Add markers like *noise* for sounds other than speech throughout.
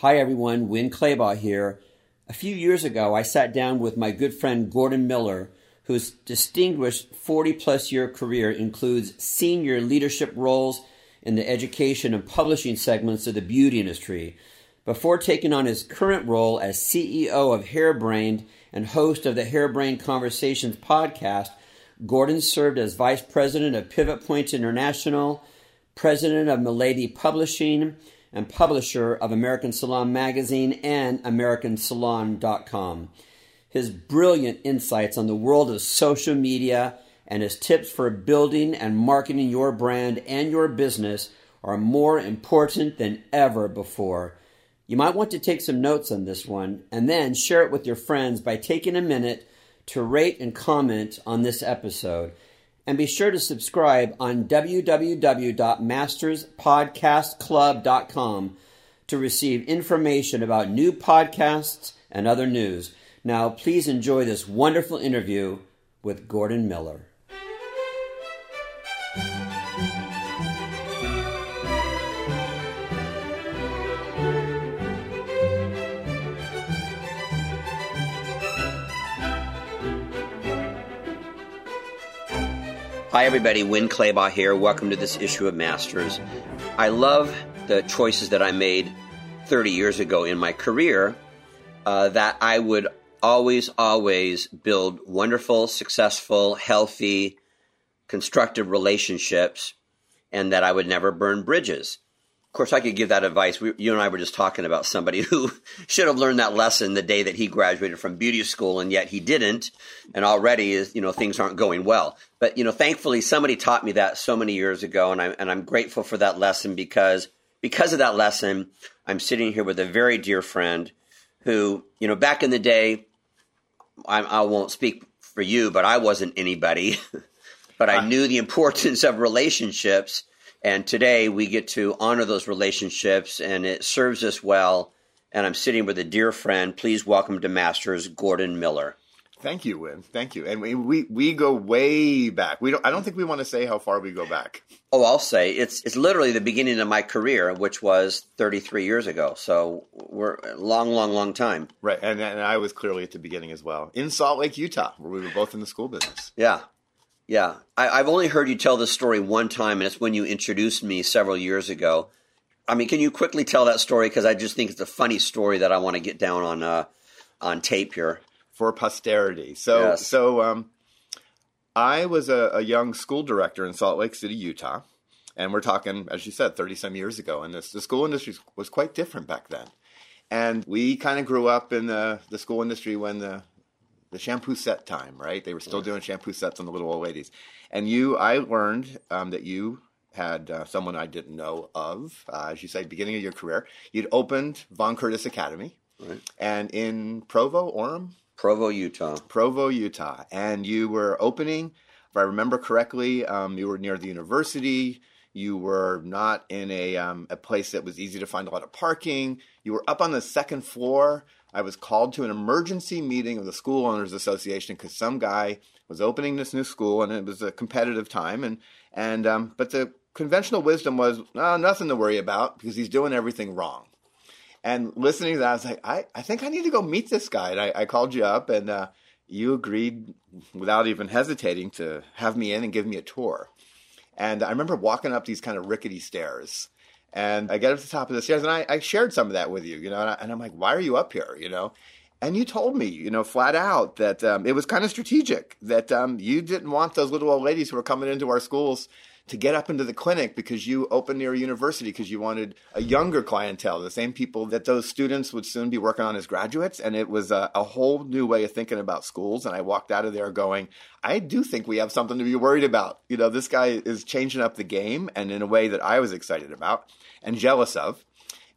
Hi everyone, Winn Claybaugh here. A few years ago, I sat down with my good friend Gordon Miller, whose distinguished 40 plus year career includes senior leadership roles in the education and publishing segments of the beauty industry. Before taking on his current role as CEO of Hairbrained and host of the Hairbrained Conversations podcast, Gordon served as vice president of Pivot Point International, president of Milady Publishing, and publisher of American Salon Magazine and AmericanSalon.com. His brilliant insights on the world of social media and his tips for building and marketing your brand and your business are more important than ever before. You might want to take some notes on this one and then share it with your friends by taking a minute to rate and comment on this episode. And be sure to subscribe on www.masterspodcastclub.com to receive information about new podcasts and other news. Now, please enjoy this wonderful interview with Gordon Miller. Hi, everybody. Winn Claybaugh here. Welcome to this issue of Masters. I love the choices that I made 30 years ago in my career uh, that I would always, always build wonderful, successful, healthy, constructive relationships and that I would never burn bridges. Of course, I could give that advice. We, you and I were just talking about somebody *laughs* who should have learned that lesson the day that he graduated from beauty school, and yet he didn't. And already, is you know, things aren't going well. But you know, thankfully, somebody taught me that so many years ago, and I'm and I'm grateful for that lesson because because of that lesson, I'm sitting here with a very dear friend who, you know, back in the day, I, I won't speak for you, but I wasn't anybody. *laughs* but I knew the importance of relationships and today we get to honor those relationships and it serves us well. And I'm sitting with a dear friend. Please welcome to Masters Gordon Miller. Thank you, Winn. Thank you. And we, we, we go way back. We don't I don't think we want to say how far we go back. Oh, I'll say it's it's literally the beginning of my career, which was 33 years ago. So we're a long, long, long time. Right. And, and I was clearly at the beginning as well in Salt Lake, Utah, where we were both in the school business. Yeah. Yeah, I, have only heard you tell this story one time, and it's when you introduced me several years ago. I mean, can you quickly tell that story? Because I just think it's a funny story that I want to get down on uh, on tape here for posterity. So, yes. so um, I was a, a, young school director in Salt Lake City, Utah, and we're talking, as you said, thirty some years ago. And this, the school industry was quite different back then. And we kind of grew up in the, the school industry when the the shampoo set time, right? They were still doing shampoo sets on the little old ladies. And you, I learned um, that you had uh, someone I didn't know of, uh, as you say, beginning of your career. You'd opened Von Curtis Academy, right. and in Provo, Orem, Provo, Utah, Provo, Utah, and you were opening. If I remember correctly, um, you were near the university. You were not in a um, a place that was easy to find a lot of parking. You were up on the second floor I was called to an emergency meeting of the School Owners Association because some guy was opening this new school and it was a competitive time. And, and um, but the conventional wisdom was oh, nothing to worry about because he's doing everything wrong. And listening to that, I was like, I, I think I need to go meet this guy. And I, I called you up and uh, you agreed without even hesitating to have me in and give me a tour. And I remember walking up these kind of rickety stairs and I get up to the top of the stairs and I, I shared some of that with you, you know, and, I, am like, why are you up here, you know? And you told me, you know, flat out that um, it was kind of strategic, that um, you didn't want those little old ladies who were coming into our schools to get up into the clinic because you opened a university because you wanted a younger clientele, the same people that those students would soon be working on as graduates. And it was a, a, whole new way of thinking about schools. And I walked out of there going, I do think we have something to be worried about. You know, this guy is changing up the game and in a way that I was excited about and jealous of.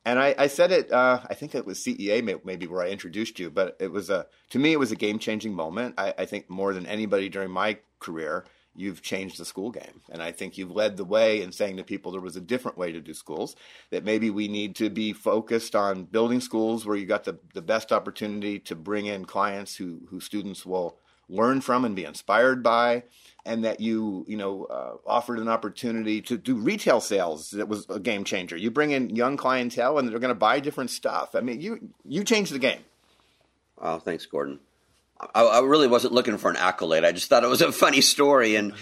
And I, I said it. Uh, I think it was CEA maybe where I introduced you, but it was a to me it was a game changing moment. I, I think more than anybody during my career, you've changed the school game. And I think you've led the way in saying to people there was a different way to do schools, that maybe we need to be focused on building schools where you got the, the best opportunity to bring in clients who, who students will learn from and be inspired by and that you you know uh, offered an opportunity to do retail sales that was a game changer. You bring in young clientele and they're going to buy different stuff. I mean, you you changed the game. Oh, thanks, Gordon. I, I, really wasn't looking for an accolade. I just thought it was a funny story, and,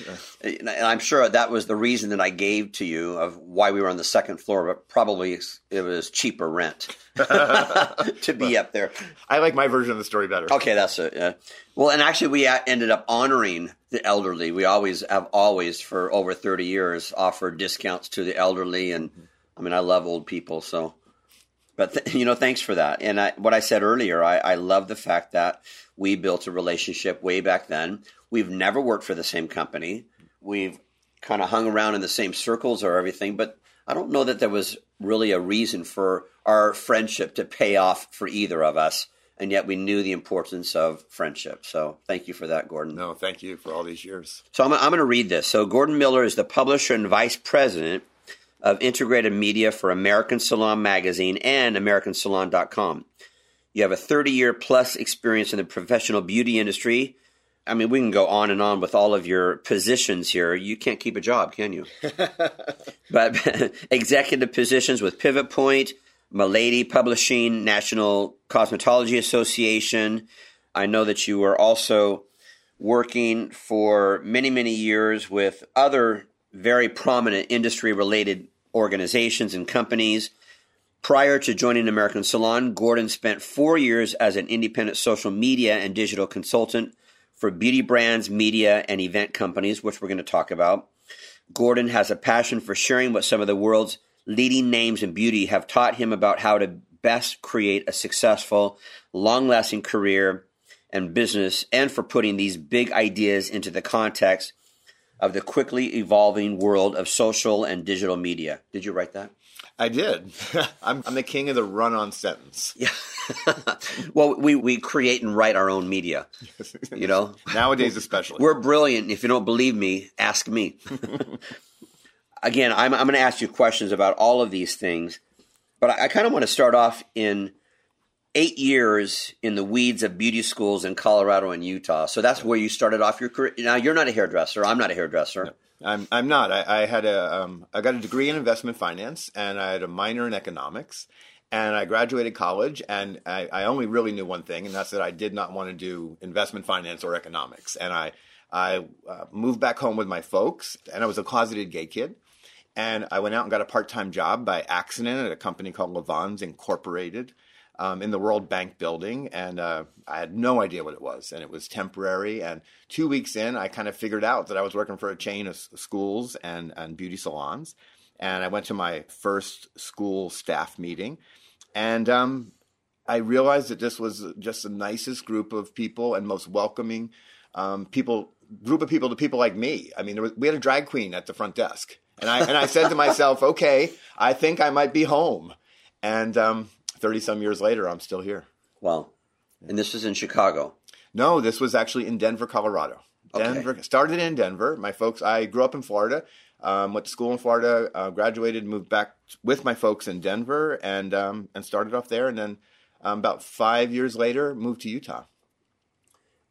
and, I'm sure that was the reason that I gave to you of why we were on the second floor. But probably it was cheaper rent *laughs* to be up there. I like my version of the story better. Okay, that's it. Yeah. Well, and actually, we ended up honoring the elderly. We always have always for over 30 years offered discounts to the elderly, and I mean, I love old people, so but th- *laughs* you know, thanks for that. And I, what I said earlier, I, I love the fact that we built a relationship way back then. We've never worked for the same company. We've kind of hung around in the same circles or everything, but I don't know that there was really a reason for our friendship to pay off for either of us. And yet we knew the importance of friendship. So thank you for that, Gordon. No, thank you for all these years. So I'm, I'm going to read this. So Gordon Miller is the publisher and vice president of integrated media for American Salon Magazine and AmericanSalon.com. You have a 30 year plus experience in the professional beauty industry. I mean, we can go on and on with all of your positions here. You can't keep a job, can you? *laughs* but *laughs* executive positions with Pivot Point, Milady Publishing, National Cosmetology Association. I know that you were also working for many, many years with other very prominent industry related organizations and companies. Prior to joining American Salon, Gordon spent four years as an independent social media and digital consultant for beauty brands, media, and event companies, which we're going to talk about. Gordon has a passion for sharing what some of the world's leading names in beauty have taught him about how to best create a successful, long lasting career and business, and for putting these big ideas into the context of the quickly evolving world of social and digital media. Did you write that? I did. *laughs* I'm, I'm, the king of the run on sentence. Yeah. *laughs* well, we, we create and write our own media, you know? *laughs* Nowadays, especially. We're brilliant. If you don't believe me, ask me. Again, I'm, I'm going to ask you questions about all of these things, but I, I kind of want to start off in eight years in the weeds of beauty schools in Colorado and Utah. So that's where you started off your career. Now you're not a hairdresser. I'm not a hairdresser. No, I'm I'm not. I, I had a um, I got a degree in investment finance and I had a minor in economics. And I graduated college, and I, I only really knew one thing, and that's that I did not want to do investment finance or economics. And I I uh, moved back home with my folks, and I was a closeted gay kid. And I went out and got a part time job by accident at a company called Levons Incorporated um, in the World Bank building, and uh, I had no idea what it was, and it was temporary. And two weeks in, I kind of figured out that I was working for a chain of schools and, and beauty salons. And I went to my first school staff meeting, and um, I realized that this was just the nicest group of people and most welcoming um, people group of people to people like me. I mean, was, we had a drag queen at the front desk, and I and I said to myself, okay, I think I might be home. And um, 30 some years later, I'm still here. Wow. And this was in Chicago? No, this was actually in Denver, Colorado. Denver okay. started in Denver. My folks, I grew up in Florida, um, went to school in Florida, uh, graduated, moved back with my folks in Denver, and um, and started off there. And then um, about five years later, moved to Utah.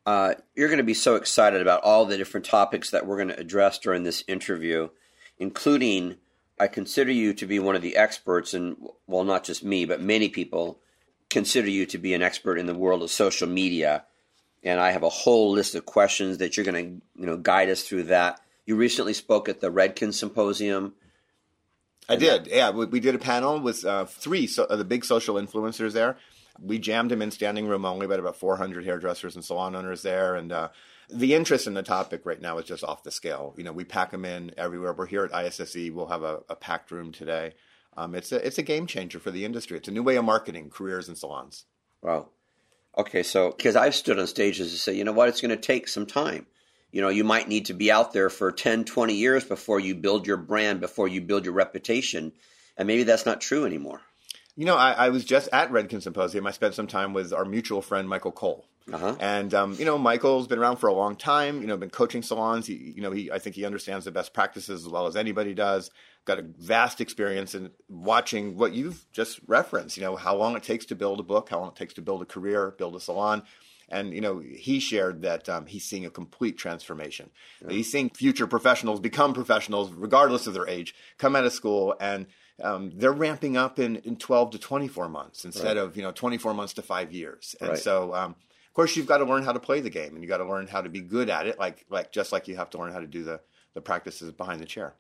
Uh, you're going to be so excited about all the different topics that we're going to address during this interview, including I consider you to be one of the experts, and well, not just me, but many people consider you to be an expert in the world of social media. And I have a whole list of questions that you're going to, you know, guide us through that. You recently spoke at the Redken Symposium. I did. Yeah, we, we, did a panel with uh, three so, uh, the big social influencers there. We jammed them in standing room only, but about 400 hairdressers and salon owners there, and uh, the interest in the topic right now is just off the scale. You know, we pack them in everywhere. We're here at ISSE. We'll have a, a packed room today. Um, it's a it's a game changer for the industry. It's a new way of marketing careers and salons. Wow. Okay, so because I've stood on stages to say, you know what, it's going to take some time. You know, you might need to be out there for 10, 20 years before you build your brand, before you build your reputation. And maybe that's not true anymore. You know, I, I was just at Redken Symposium. I spent some time with our mutual friend, Michael Cole. Uh-huh. And um, you know, Michael's been around for a long time. You know, been coaching salons. He, you know, he I think he understands the best practices as well as anybody does. Got a vast experience in watching what you've just referenced. You know, how long it takes to build a book, how long it takes to build a career, build a salon, And you know, he shared that um, he's seeing a complete transformation. Yeah. He's seeing future professionals become professionals, regardless of their age, come out of school and um, they're ramping up in, in 12 to 24 months instead right. of you know 24 months to five years. And right. so, um, of course, you've got to learn how to play the game, and you got to learn how to be good at it, like like just like you have to learn how to do the the practices behind the chair.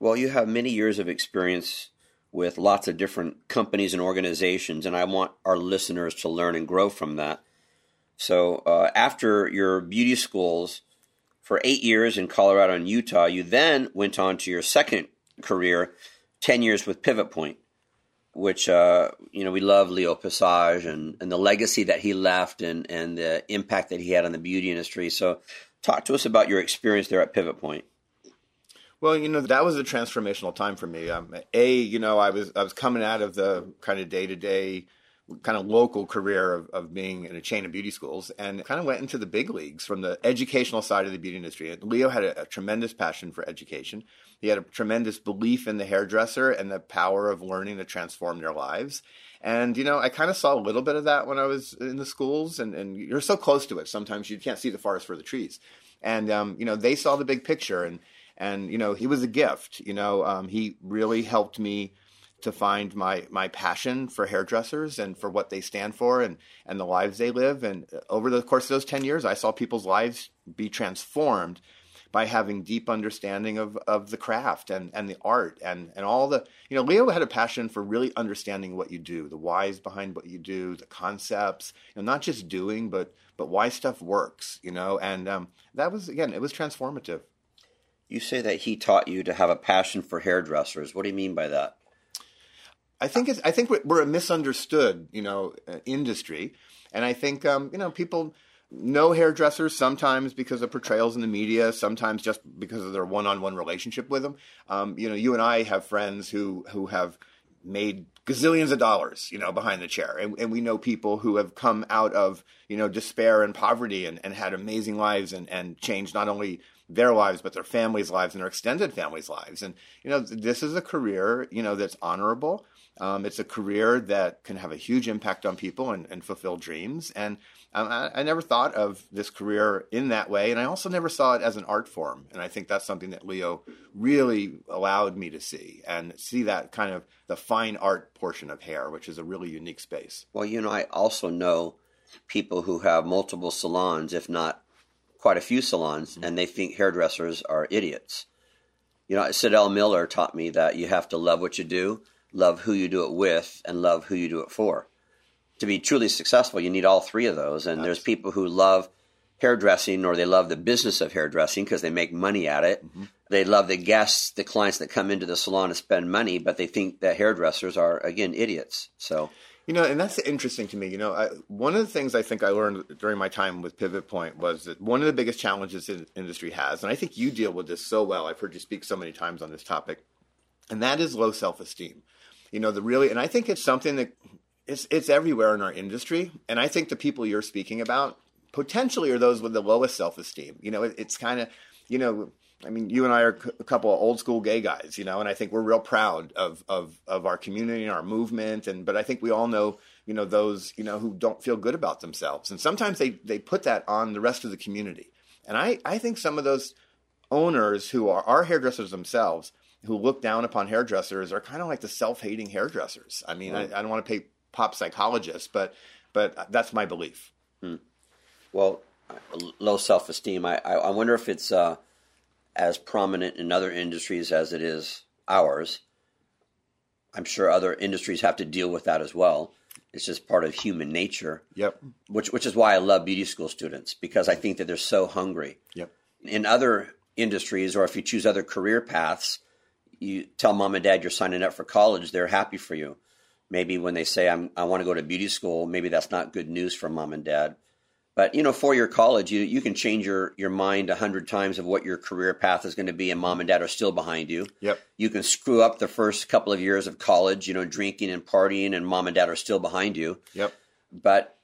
Well, you have many years of experience with lots of different companies and organizations, and I want our listeners to learn and grow from that. So, uh, after your beauty schools for eight years in Colorado and Utah, you then went on to your second career, 10 years with Pivot Point which uh, you know we love Leo Passage and, and the legacy that he left and and the impact that he had on the beauty industry. So, talk to us about your experience there at Pivot Point. Well, you know that was a transformational time for me. Um, a, you know, I was I was coming out of the kind of day to day kind of local career of, of being in a chain of beauty schools and kind of went into the big leagues from the educational side of the beauty industry. And Leo had a, a, tremendous passion for education. He had a tremendous belief in the hairdresser and the power of learning to transform their lives. And, you know, I kind of saw a little bit of that when I was in the schools and, and you're so close to it. Sometimes you can't see the forest for the trees. And, um, you know, they saw the big picture and, and, you know, he was a gift, you know, um, he really helped me to find my my passion for hairdressers and for what they stand for and and the lives they live and over the course of those 10 years I saw people's lives be transformed by having deep understanding of, of the craft and, and the art and, and all the you know Leo had a passion for really understanding what you do the whys behind what you do the concepts you know, not just doing but but why stuff works you know and um, that was again it was transformative. You say that he taught you to have a passion for hairdressers. What do you mean by that? I think it's, I think we're a misunderstood, you know, uh, industry, and I think um, you know people know hairdressers sometimes because of portrayals in the media, sometimes just because of their one-on-one relationship with them. Um, you know, you and I have friends who who have made gazillions of dollars, you know, behind the chair, and, and we know people who have come out of you know despair and poverty and, and had amazing lives and and changed not only their lives, but their families' lives and their extended families' lives. And you know, this is a career, you know, that's honorable. Um, it's a career that can have a huge impact on people and, and fulfill dreams. And um, I, I, never thought of this career in that way. And I also never saw it as an art form. And I think that's something that Leo really allowed me to see and see that kind of the fine art portion of hair, which is a really unique space. Well, you know, I also know people who have multiple salons, if not quite a few salons, mm-hmm. and they think hairdressers are idiots. You know, Sydell Miller taught me that you have to love what you do love who you do it with, and love who you do it for. To be truly successful, you need all three of those. And there's people who love hairdressing or they love the business of hairdressing because they make money at it. Mm-hmm. They love the guests, the clients that come into the salon to spend money, but they think that hairdressers are, again, idiots. So. You know, and that's interesting to me. You know, I, one of the things I think I learned during my time with Pivot Point was that one of the biggest challenges the industry has, and I think you deal with this so well. I've heard you speak so many times on this topic, and that is low self esteem you know the really and i think it's something that it's it's everywhere in our industry and i think the people you're speaking about potentially are those with the lowest self-esteem you know it, it's kind of you know I mean, you and I are a couple of old school gay guys, you know, and I think we're real proud of, of, of our community and our movement. And, but I think we all know, you know, those, you know, who don't feel good about themselves. And sometimes they, they put that on the rest of the community. And I, I think some of those owners who are, are hairdressers themselves who look down upon hairdressers are kind of like the self-hating hairdressers. I mean, I, I, don't want to pay pop psychologists, but but that's my belief. Hmm. Well, low self-esteem. I I wonder if it's uh, as prominent in other industries as it is ours. I'm sure other industries have to deal with that as well. It's just part of human nature. Yep. Which which is why I love beauty school students because I think that they're so hungry. Yep. In other industries, or if you choose other career paths, you tell mom and dad you're signing up for college, they're happy for you. Maybe when they say I'm, I want to go to beauty school, maybe that's not good news for mom and dad. But you know, four year college, you you can change your your mind a hundred times of what your career path is going to be, and mom and dad are still behind you. Yep. You can screw up the first couple of years of college, you know, drinking and partying, and mom and dad are still behind you. Yep. But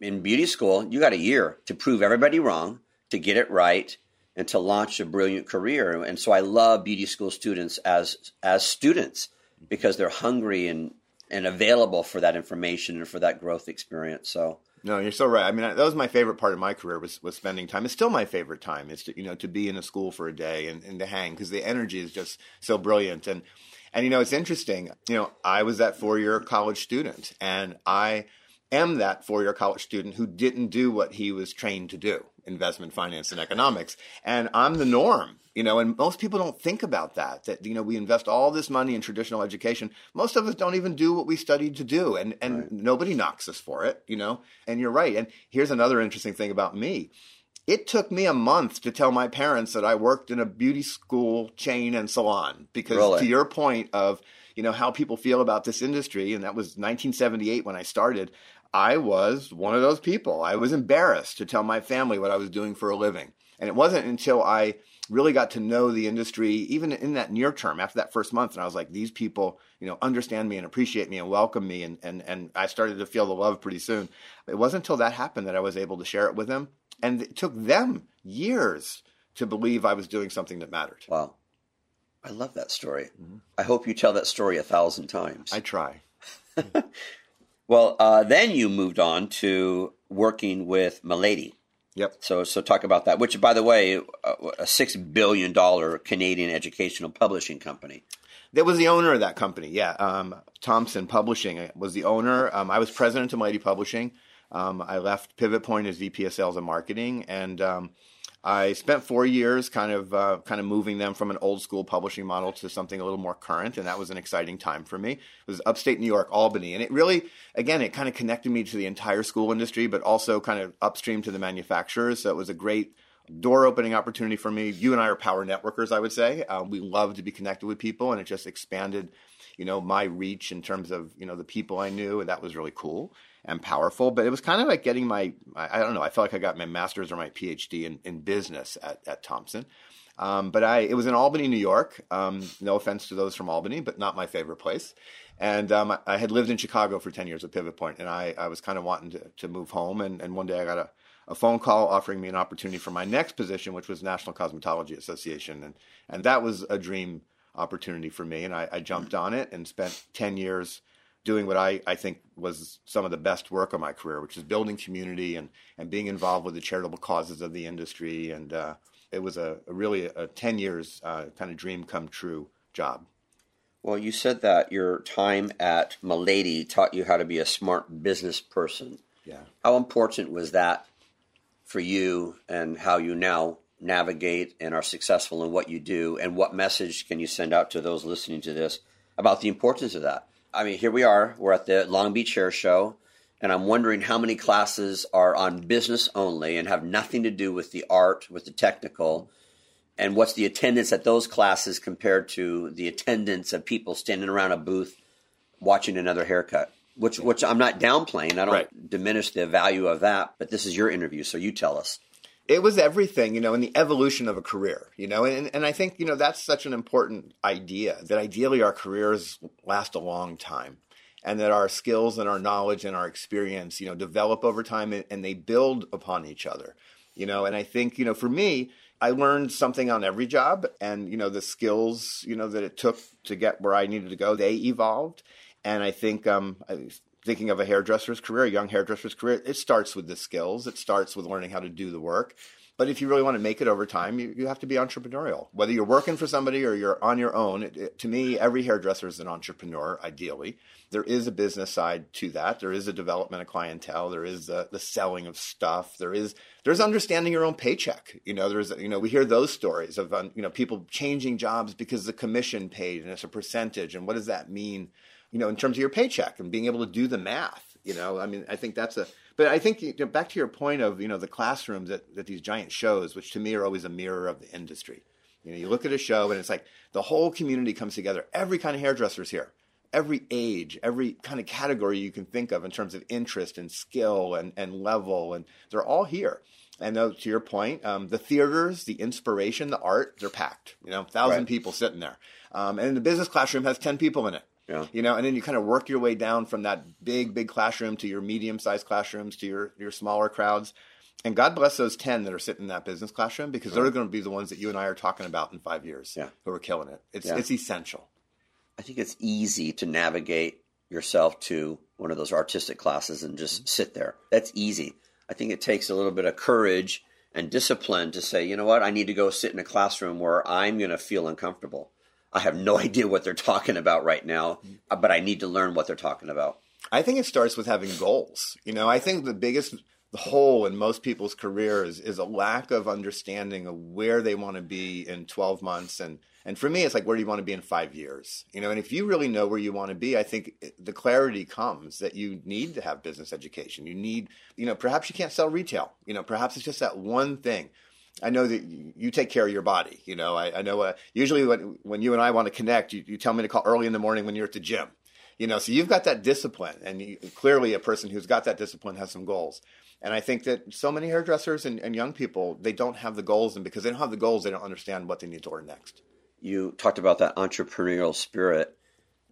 in beauty school, you got a year to prove everybody wrong, to get it right, and to launch a brilliant career. And so I love beauty school students as as students because they're hungry and and available for that information and for that growth experience. So No, you're so right. I mean, that was my favorite part of my career was, was spending time. It's still my favorite time. It's to, you know to be in a school for a day and, and to hang because the energy is just so brilliant. And and you know it's interesting. You know, I was that four year college student, and I am that four year college student who didn't do what he was trained to do investment finance and economics. And I'm the norm, you know, and most people don't think about that, that, you know, we invest all this money in traditional education. Most of us don't even do what we studied to do. And, and right. nobody knocks us for it, you know, and you're right. And here's another interesting thing about me. It took me a month to tell my parents that I worked in a beauty school chain and salon because really? to your point of, you know, how people feel about this industry, and that was 1978 when I started. I was one of those people. I was embarrassed to tell my family what I was doing for a living. And it wasn't until I really got to know the industry, even in that near term, after that first month, and I was like, these people, you know, understand me and appreciate me and welcome me, and and and I started to feel the love pretty soon. It wasn't until that happened that I was able to share it with them, and it took them years to believe I was doing something that mattered. Wow, I love that story. Mm-hmm. I hope you tell that story a thousand times. I try. *laughs* Well, uh, then you moved on to working with Milady. Yep. So, so talk about that. Which, by the way, a six billion dollar Canadian educational publishing company. That was the owner of that company. Yeah, um, Thomson Publishing was the owner. Um, I was president of Milady Publishing. Um, I left Pivot Point as VP of Sales and Marketing, and um, I spent four years kind of uh, kind of moving them from an old school publishing model to something a little more current, and that was an exciting time for me. It was upstate New York, Albany, and it really, again, it kind of connected me to the entire school industry, but also kind of upstream to the manufacturers. So it was a great door opening opportunity for me. You and I are power networkers, I would say. Uh, we love to be connected with people, and it just expanded, you know, my reach in terms of you know the people I knew, and that was really cool and powerful. But it was kind of like getting my, I, don't know, I felt like I got my master's or my PhD in, in business at, at Thomson. Um, but I, it was in Albany, New York. Um, no offense to those from Albany, but not my favorite place. And um, I, I, had lived in Chicago for 10 years at Pivot Point, and I, I was kind of wanting to, to move home. And, and one day I got a, a phone call offering me an opportunity for my next position, which was National Cosmetology Association. And, and that was a dream opportunity for me. And I, I jumped on it and spent 10 years doing what I, I think was some of the best work of my career, which is building community and, and being involved with the charitable causes of the industry. And uh, it was a, a, really a 10 years uh, kind of dream come true job. Well, you said that your time at Milady taught you how to be a smart business person. Yeah. How important was that for you and how you now navigate and are successful in what you do? And what message can you send out to those listening to this about the importance of that? I mean, here we are. We're at the Long Beach Hair Show, and I'm wondering how many classes are on business only and have nothing to do with the art, with the technical, and what's the attendance at those classes compared to the attendance of people standing around a booth watching another haircut. Which, which I'm not downplaying. I don't right. diminish the value of that, but this is your interview, so you tell us it was everything, you know, in the evolution of a career, you know, and, and I think, you know, that's such an important idea that ideally our careers last a long time and that our skills and our knowledge and our experience, you know, develop over time and, and they build upon each other, you know, and I think, you know, for me, I learned something on every job and, you know, the skills, you know, that it took to get where I needed to go, they evolved. And I think um, thinking of a hairdresser's career, a young hairdresser's career, it starts with the skills. It starts with learning how to do the work. But if you really want to make it over time, you, you have to be entrepreneurial. Whether you're working for somebody or you're on your own, it, it, to me, every hairdresser is an entrepreneur, ideally. There is a business side to that. There is a development of clientele. There is the, the selling of stuff. There is there's understanding your own paycheck. You know, there's you know we hear those stories of um, you know people changing jobs because the commission paid and it's a percentage. And what does that mean? You know, in terms of your paycheck and being able to do the math. You know, I mean, I think that's a. But I think you know, back to your point of you know the classrooms that, that these giant shows, which to me are always a mirror of the industry. You know, you look at a show and it's like the whole community comes together. Every kind of hairdresser is here. Every age, every kind of category you can think of in terms of interest and skill and, and level, and they're all here. And though, to your point, um, the theaters, the inspiration, the art, they're packed. You know, thousand right. people sitting there. Um, and the business classroom has ten people in it. Yeah. You know, and then you kind of work your way down from that big, big classroom to your medium sized classrooms to your, your smaller crowds. And God bless those 10 that are sitting in that business classroom because right. they're going to be the ones that you and I are talking about in five years yeah. who are killing it. It's, yeah. it's essential. I think it's easy to navigate yourself to one of those artistic classes and just mm-hmm. sit there. That's easy. I think it takes a little bit of courage and discipline to say, you know what, I need to go sit in a classroom where I'm going to feel uncomfortable. I have no *laughs* idea what they're talking about right now, uh, but I need to learn what they're talking about. I think it starts with having goals. You know, I think the biggest hole in most people's careers is a lack of understanding of where they want to be in 12 months. And and for me it's like where do you want to be in 5 years? You know and if you really know where you want to be i think the clarity comes that you need to have business education. You need you know perhaps you can't sell retail. You know perhaps it's just that one thing I know that you take care of your body. You know, I, I know uh, usually when, when you and I want to connect, you, you tell me to call early in the morning when you're at the gym. You know, so you've got that discipline, and you, clearly a person who's got that discipline has some goals. And I think that so many hairdressers and, and young people they don't have the goals, and because they don't have the goals, they don't understand what they need to learn next. You talked about that entrepreneurial spirit,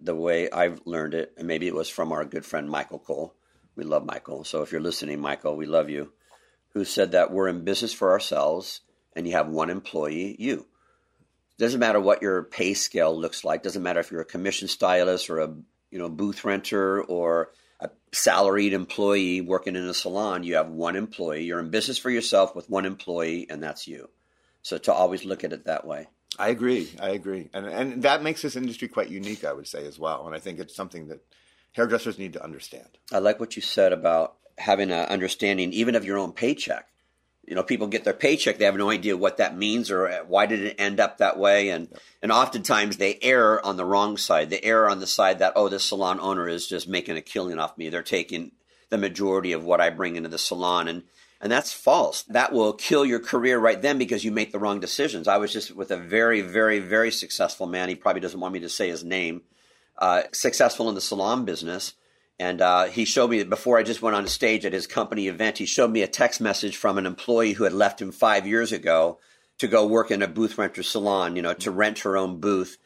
the way I've learned it, and maybe it was from our good friend Michael Cole. We love Michael, so if you're listening, Michael, we love you. Who said that we're in business for ourselves, and you have one employee, you. Doesn't matter what your pay scale looks like. Doesn't matter if you're a commission stylist or a you know booth renter or a salaried employee working in a salon. You have one employee. You're in business for yourself with one employee, and that's you. So to always look at it that way. I agree. I agree, and and that makes this industry quite unique. I would say as well, and I think it's something that hairdressers need to understand. I like what you said about having an understanding even of your own paycheck you know, people get their paycheck, they have no idea what that means or why did it end up that way. And, and oftentimes they err on the wrong side. They err on the side that, oh, this salon owner is just making a killing off me. They're taking the majority of what I bring into the salon. And, and that's false. That will kill your career right then because you make the wrong decisions. I was just with a very, very, very successful man. He probably doesn't want me to say his name, uh, successful in the salon business and uh, he showed me before I just went on stage at his company event. He showed me a text message from an employee who had left him five years ago to go work in a booth renter salon, you know, to rent her own booth.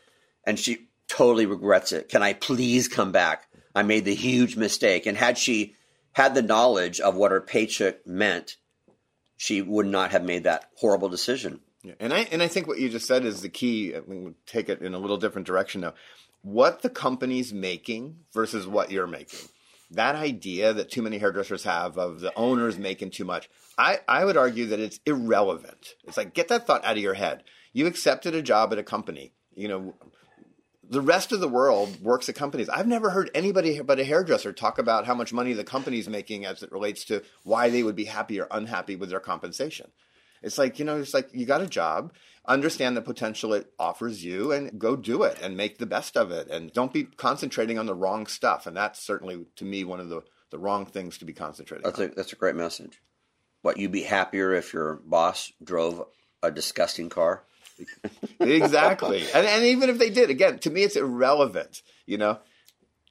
And she totally regrets it. Can I please come back? I made the huge mistake. And had she had the knowledge of what her paycheck meant, she would not have made that horrible decision. Yeah. And I and I think what you just said is the key. I mean, take it in a little different direction now what the company's making versus what you're making. That idea that too many hairdressers have of the owners making too much, I, I would argue that it's irrelevant. It's like, get that thought out of your head. You accepted a job at a company. You know, the rest of the world works at companies. I've never heard anybody but a hairdresser talk about how much money the company's making as it relates to why they would be happy or unhappy with their compensation. It's like, you know, it's like you got a job, understand the potential it offers you and go do it and make the best of it. And don't be concentrating on the wrong stuff. And that's certainly, to me, one of the, the wrong things to be concentrating that's on. A, that's a great message. What, you'd be happier if your boss drove a disgusting car? *laughs* exactly. And, and even if they did, again, to me, it's irrelevant, you know?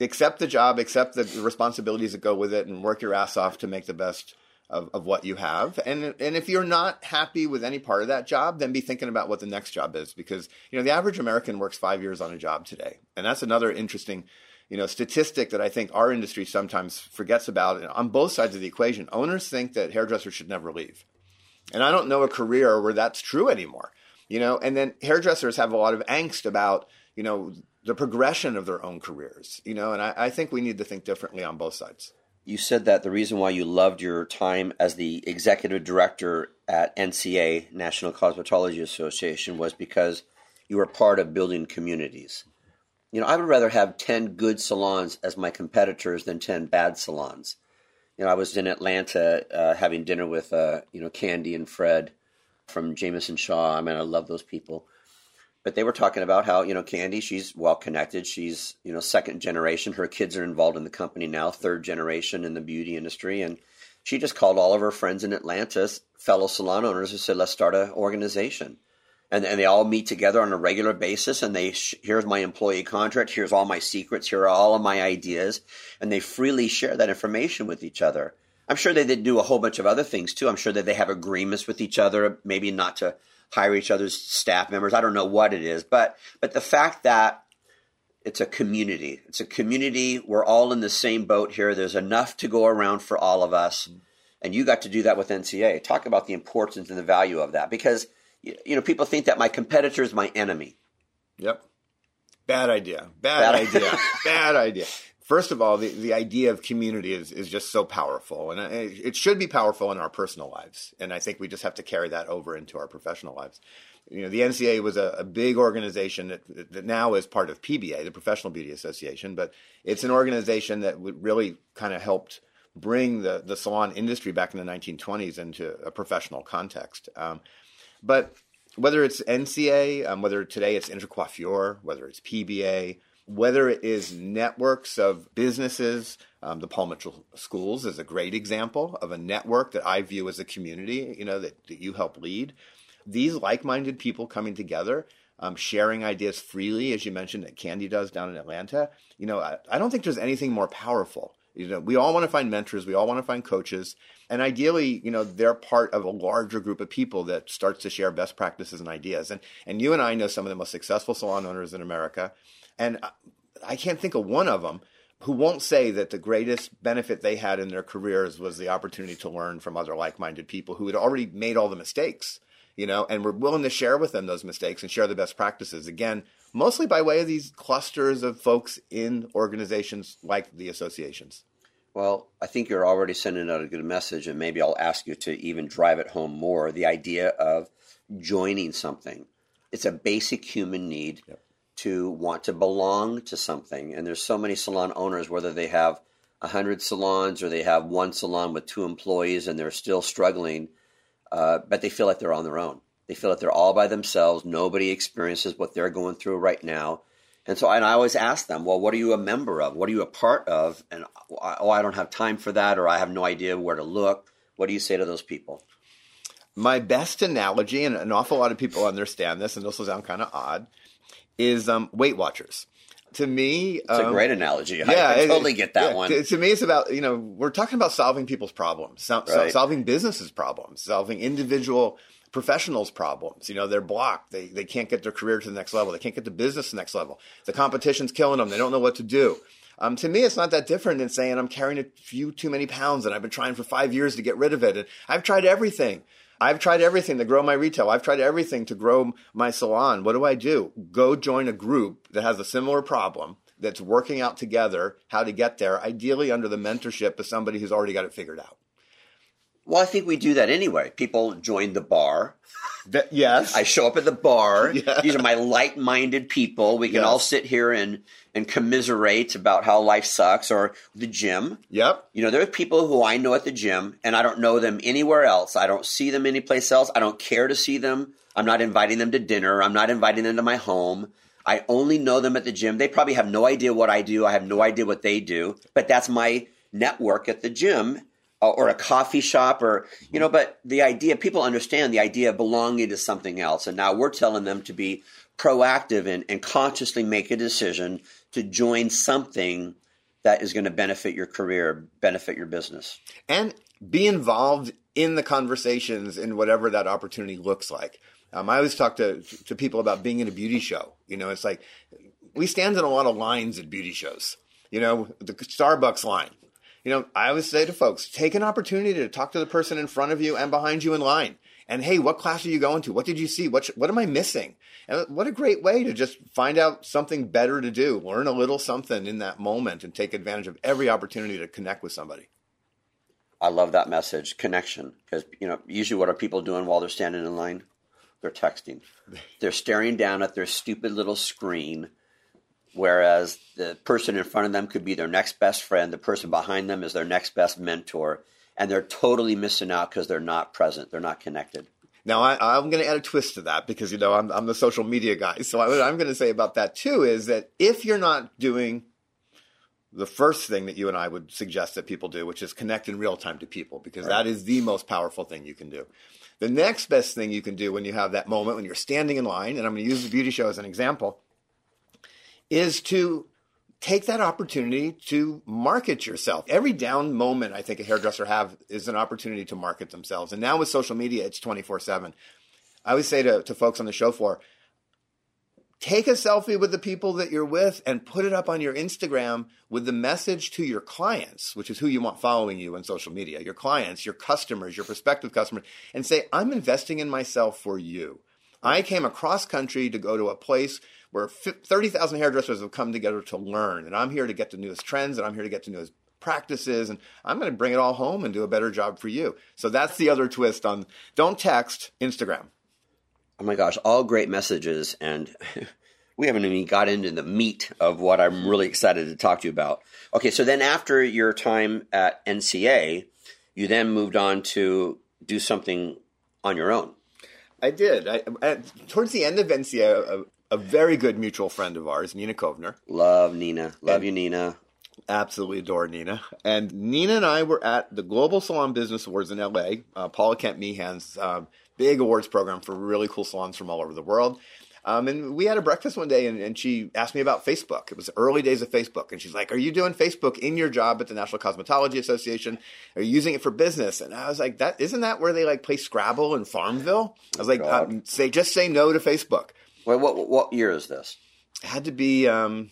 Accept the job, accept the responsibilities that go with it, and work your ass off to make the best of, of what you have. And and if you're not happy with any part of that job, then be thinking about what the next job is because you know the average American works five years on a job today, and that's another interesting you know statistic that I think our industry sometimes forgets about on both sides of the equation. Owners think that hairdressers should never leave, and I don't know a career where that's true anymore. You know, and then hairdressers have a lot of angst about you know the progression of their own careers. You know, and I, I think we need to think differently on both sides you said that the reason why you loved your time as the executive director at NCA, National Cosmetology Association, was because you were part of building communities. You know, I would rather have 10 good salons as my competitors than 10 bad salons. You know, I was in Atlanta uh, having dinner with, uh, you know, Candy and Fred from Jamison Shaw. I mean, I love those people but they were talking about how you know Candy, she's well connected. She's you know second generation. Her kids are involved in the company now, third generation in the beauty industry, and she just called all of her friends in Atlanta, fellow salon owners, and said, "Let's start an organization." And, and they all meet together on a regular basis, and they sh- here's my employee contract, here's all my secrets, here are all of my ideas, and they freely share that information with each other. I'm sure they did do a whole bunch of other things too. I'm sure that they have agreements with each other, maybe not to hire each other's staff members. I don't know what it is, but but the fact that it's a community. It's a community. We're all in the same boat here. There's enough to go around for all of us. And you got to do that with NCA. Talk about the importance and the value of that because you know people think that my competitor is my enemy. Yep. Bad idea. Bad, Bad idea. *laughs* Bad idea. First of all, the, the idea of community is, is just so powerful, and it, it should be powerful in our personal lives. And I think we just have to carry that over into our professional lives. You know, the NCA was a, a big organization that, that now is part of PBA, the Professional Beauty Association, but it's an organization that really kind of helped bring the, the salon industry back in the 1920s into a professional context. Um, but whether it's NCA, um, whether today it's Intercoiffure, whether it's PBA, whether it is networks of businesses, um, the Paul Mitchell Schools is a great example of a network that I view as a community, you know, that, that you help lead. These like-minded people coming together, um, sharing ideas freely, as you mentioned that Candy does down in Atlanta. You know, I, I don't think there's anything more powerful. You know, we all want to find mentors, we all want to find coaches, and ideally, you know, they're part of a larger group of people that starts to share best practices and ideas. And and you and I know some of the most successful salon owners in America, and I can't think of one of them who won't say that the greatest benefit they had in their careers was the opportunity to learn from other like-minded people who had already made all the mistakes, you know, and were willing to share with them those mistakes and share the best practices. Again, mostly by way of these clusters of folks in organizations like the associations. Well, I think you're already sending out a good message, and maybe I'll ask you to even drive it home more the idea of joining something. It's a basic human need yep. To want to belong to something. And there's so many salon owners, whether they have 100 salons or they have one salon with two employees and they're still struggling, uh, but they feel like they're on their own. They feel like they're all by themselves. Nobody experiences what they're going through right now. And so and I always ask them, well, what are you a member of? What are you a part of? And oh, I don't have time for that, or I have no idea where to look. What do you say to those people? My best analogy, and an awful lot of people understand this, and this will sound kind of odd, is um, Weight Watchers. To me, it's um, a great analogy. Yeah, I, I totally get that yeah, one. To, to, me, it's about you know we're talking about solving people's problems, so, right. solving businesses' problems, solving individual professionals problems. You know, they're blocked. They, they can't get their career to the next level. They can't get the business to the next level. The competition's killing them. They don't know what to do. Um, to me, it's not that different than saying I'm carrying a few too many pounds and I've been trying for five years to get rid of it. And I've tried everything. I've tried everything to grow my retail. I've tried everything to grow my salon. What do I do? Go join a group that has a similar problem that's working out together how to get there, ideally under the mentorship of somebody who's already got it figured out. Well, I think we do that anyway. People join the bar. That, yes. I show up at the bar. *laughs* Yeah. These are my like-minded people. We can yes. all sit here and and commiserate about how life sucks or the gym. Yep. You know, there are people who I know at the gym and I don't know them anywhere else. I don't see them anyplace else. I don't care to see them. I'm not inviting them to dinner. I'm not inviting them to my home. I only know them at the gym. They probably have no idea what I do. I have no idea what they do, but that's my network at the gym or a coffee shop or you know but the idea people understand the idea of belonging to something else. And now we're telling them to be proactive and, and consciously make a decision to join something that is going to benefit your career benefit your business. And be involved in the conversations in whatever that opportunity looks like. Um, i always talk to, to people about being in a beauty show. You know it's like we stand in a lot of lines at beauty shows. You know the starbucks line you know, I always say to folks, take an opportunity to talk to the person in front of you and behind you in line. And hey, what class are you going to? What did you see? What what am I missing? And uh, what a great way to just find out something better to do, learn a little something in that moment, and take advantage of every opportunity to connect with somebody. I love that message, connection, because you know usually what are people doing while they're standing in line? They're texting. *laughs* They're staring down at their stupid little screen whereas the person in front of them could be their next best friend, the person behind them is their next best mentor, and they're totally missing out because they're not present, they're not connected. Now, I, am going to add a twist to that because, you know, I'm, I'm the social media guy. So what I'm going to say about that too is that if you're not doing the first thing that you and I would suggest that people do, which is connect in real time to people, because right. that is the most powerful thing you can do. The next best thing you can do when you have that moment, when you're standing in line, and I'm going to use the beauty show as an example, is to take that opportunity to market yourself. Every down moment I think a hairdresser have is an opportunity to market themselves. And now with social media, it's 24 7. I always say to, to folks on the show floor, take a selfie with the people that you're with and put it up on your Instagram with the message to your clients, which is who you want following you on social media, your clients, your customers, your prospective customers, and say, I'm investing in myself for you. I came across country to go to a place where 30,000 hairdressers have come together to learn. And I'm here to get the newest trends and I'm here to get the newest practices and I'm going to bring it all home and do a better job for you. So that's the other twist on don't text, Instagram. Oh my gosh, all great messages. And *laughs* we haven't even got into the meat of what I'm really excited to talk to you about. Okay, so then after your time at NCA, you then moved on to do something on your own. I did. I, at, towards the end of NCA, a, a, very good mutual friend of ours, Nina Kovner. Love Nina. Love and you, Nina. Absolutely adore Nina. And Nina and I were at the Global Salon Business Awards in LA, uh, Paula Kent Meehan's uh, big awards program for really cool salons from all over the world. Um, and we had a breakfast one day, and, and, she asked me about Facebook. It was early days of Facebook, and she's like, "Are you doing Facebook in your job at the National Cosmetology Association? Are you using it for business?" And I was like, "That isn't that where they like play Scrabble in Farmville?" I was like, uh, "Say just say no to Facebook." Wait, what what year is this? It had to be, um,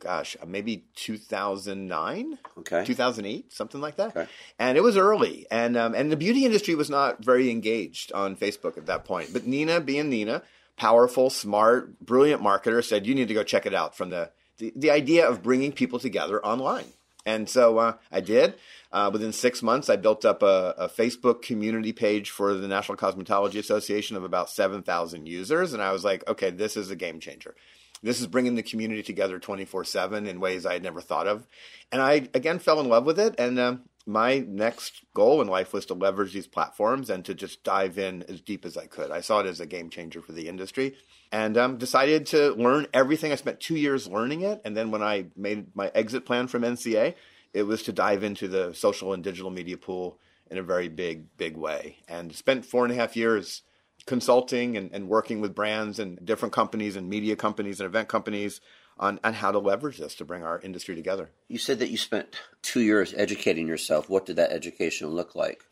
gosh, uh, maybe 2009, okay, 2008, something like that. Okay. And it was early, and um, and the beauty industry was not very engaged on Facebook at that point. But Nina, being Nina powerful, smart, brilliant marketer said, you need to go check it out from the, the, the idea of bringing people together online. And so uh, I did. Uh, within six months, I built up a, a, Facebook community page for the National Cosmetology Association of about 7,000 users. And I was like, okay, this is a game changer. This is bringing the community together 24 7 in ways I had never thought of. And I, again, fell in love with it. And uh, my next goal in life was to leverage these platforms and to just dive in as deep as I could. I saw it as a game changer for the industry and um, decided to learn everything. I spent two years learning it. And then when I made my exit plan from NCA, it was to dive into the social and digital media pool in a very big, big way. And spent four and a half years consulting and, and working with brands and different companies and media companies and event companies on, on how to leverage this to bring our industry together. You said that you spent two years educating yourself. What did that education look like?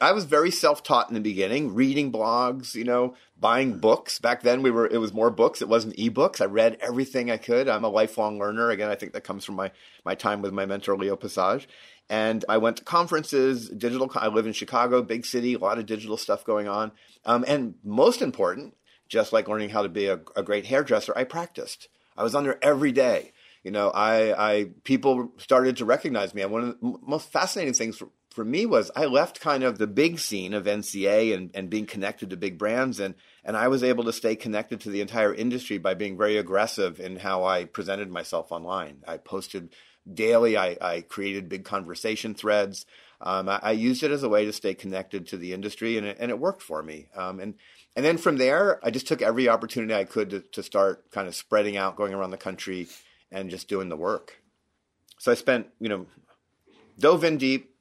I was very self-taught in the beginning, reading blogs, you know, buying books. Back then we were it was more books, it wasn't ebooks. I read everything I could. I'm a lifelong learner. Again, I think that comes from my my time with my mentor Leo Passage. And I went to conferences, digital I live in Chicago, big city, a lot of digital stuff going on. Um, and most important, just like learning how to be a, a great hairdresser, I practiced. I was on there every day. You know, I, I people started to recognize me. And one of the most fascinating things for, for me was I left kind of the big scene of NCA and, and being connected to big brands and and I was able to stay connected to the entire industry by being very aggressive in how I presented myself online. I posted daily. I, I created big conversation threads. Um, I, I, used it as a way to stay connected to the industry, and it, and it worked for me. Um, and and then from there, I just took every opportunity I could to, to start kind of spreading out, going around the country, and just doing the work. So I spent, you know, dove in deep,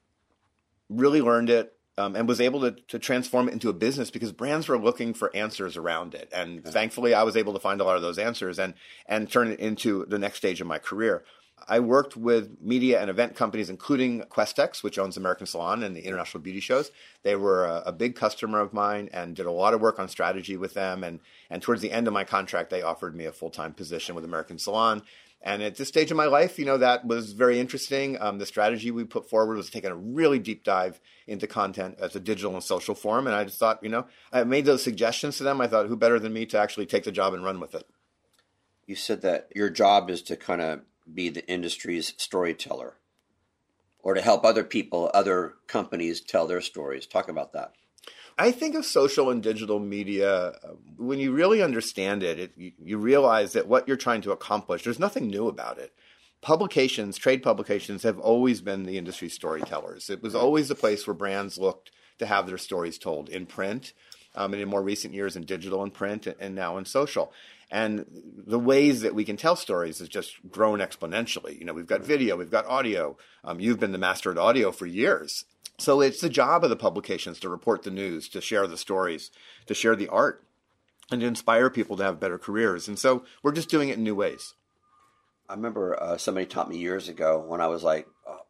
really learned it, um, and was able to, to transform it into a business because brands were looking for answers around it. And thankfully, I was able to find a lot of those answers and and turn it into the next stage of my career. I worked with media and event companies, including Questex, which owns American Salon and the international beauty shows. They were a, a, big customer of mine and did a lot of work on strategy with them. And, and towards the end of my contract, they offered me a full time position with American Salon. And at this stage of my life, you know, that was very interesting. Um, the strategy we put forward was taking a really deep dive into content as a digital and social form. And I just thought, you know, I made those suggestions to them. I thought, who better than me to actually take the job and run with it? You said that your job is to kind of be the industry's storyteller or to help other people, other companies tell their stories. Talk about that. I think of social and digital media uh, when you really understand it, it you, you realize that what you're trying to accomplish, there's nothing new about it. Publications, trade publications have always been the industry storytellers. It was always the place where brands looked to have their stories told in print, um, and in more recent years in digital and print, and now in social and the ways that we can tell stories has just grown exponentially. You know, we've got video, we've got audio. Um, you've been the master at audio for years. So it's the job of the publications to report the news, to share the stories, to share the art, and to inspire people to have better careers. And so we're just doing it in new ways. I remember uh, somebody taught me years ago when I was like,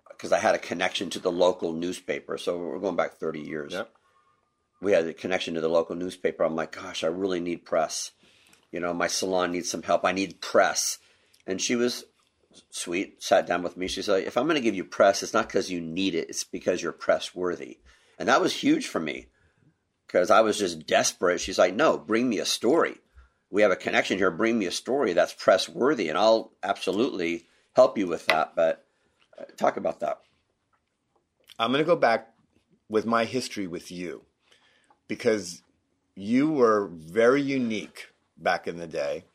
because uh, I had a connection to the local newspaper. So we're going back 30 years. Yep. We had a connection to the local newspaper. I'm like, gosh, I really need press you know, my salon needs some help. I need press. And she was sweet, sat down with me. She's like, if I'm going to give you press, it's not because you need it, it's because you're press worthy. And that was huge for me because I was just desperate. She's like, no, bring me a story. We have a connection here. Bring me a story that's press worthy, and I'll absolutely help you with that. But uh, talk about that. I'm going to go back with my history with you because you were very unique back in the day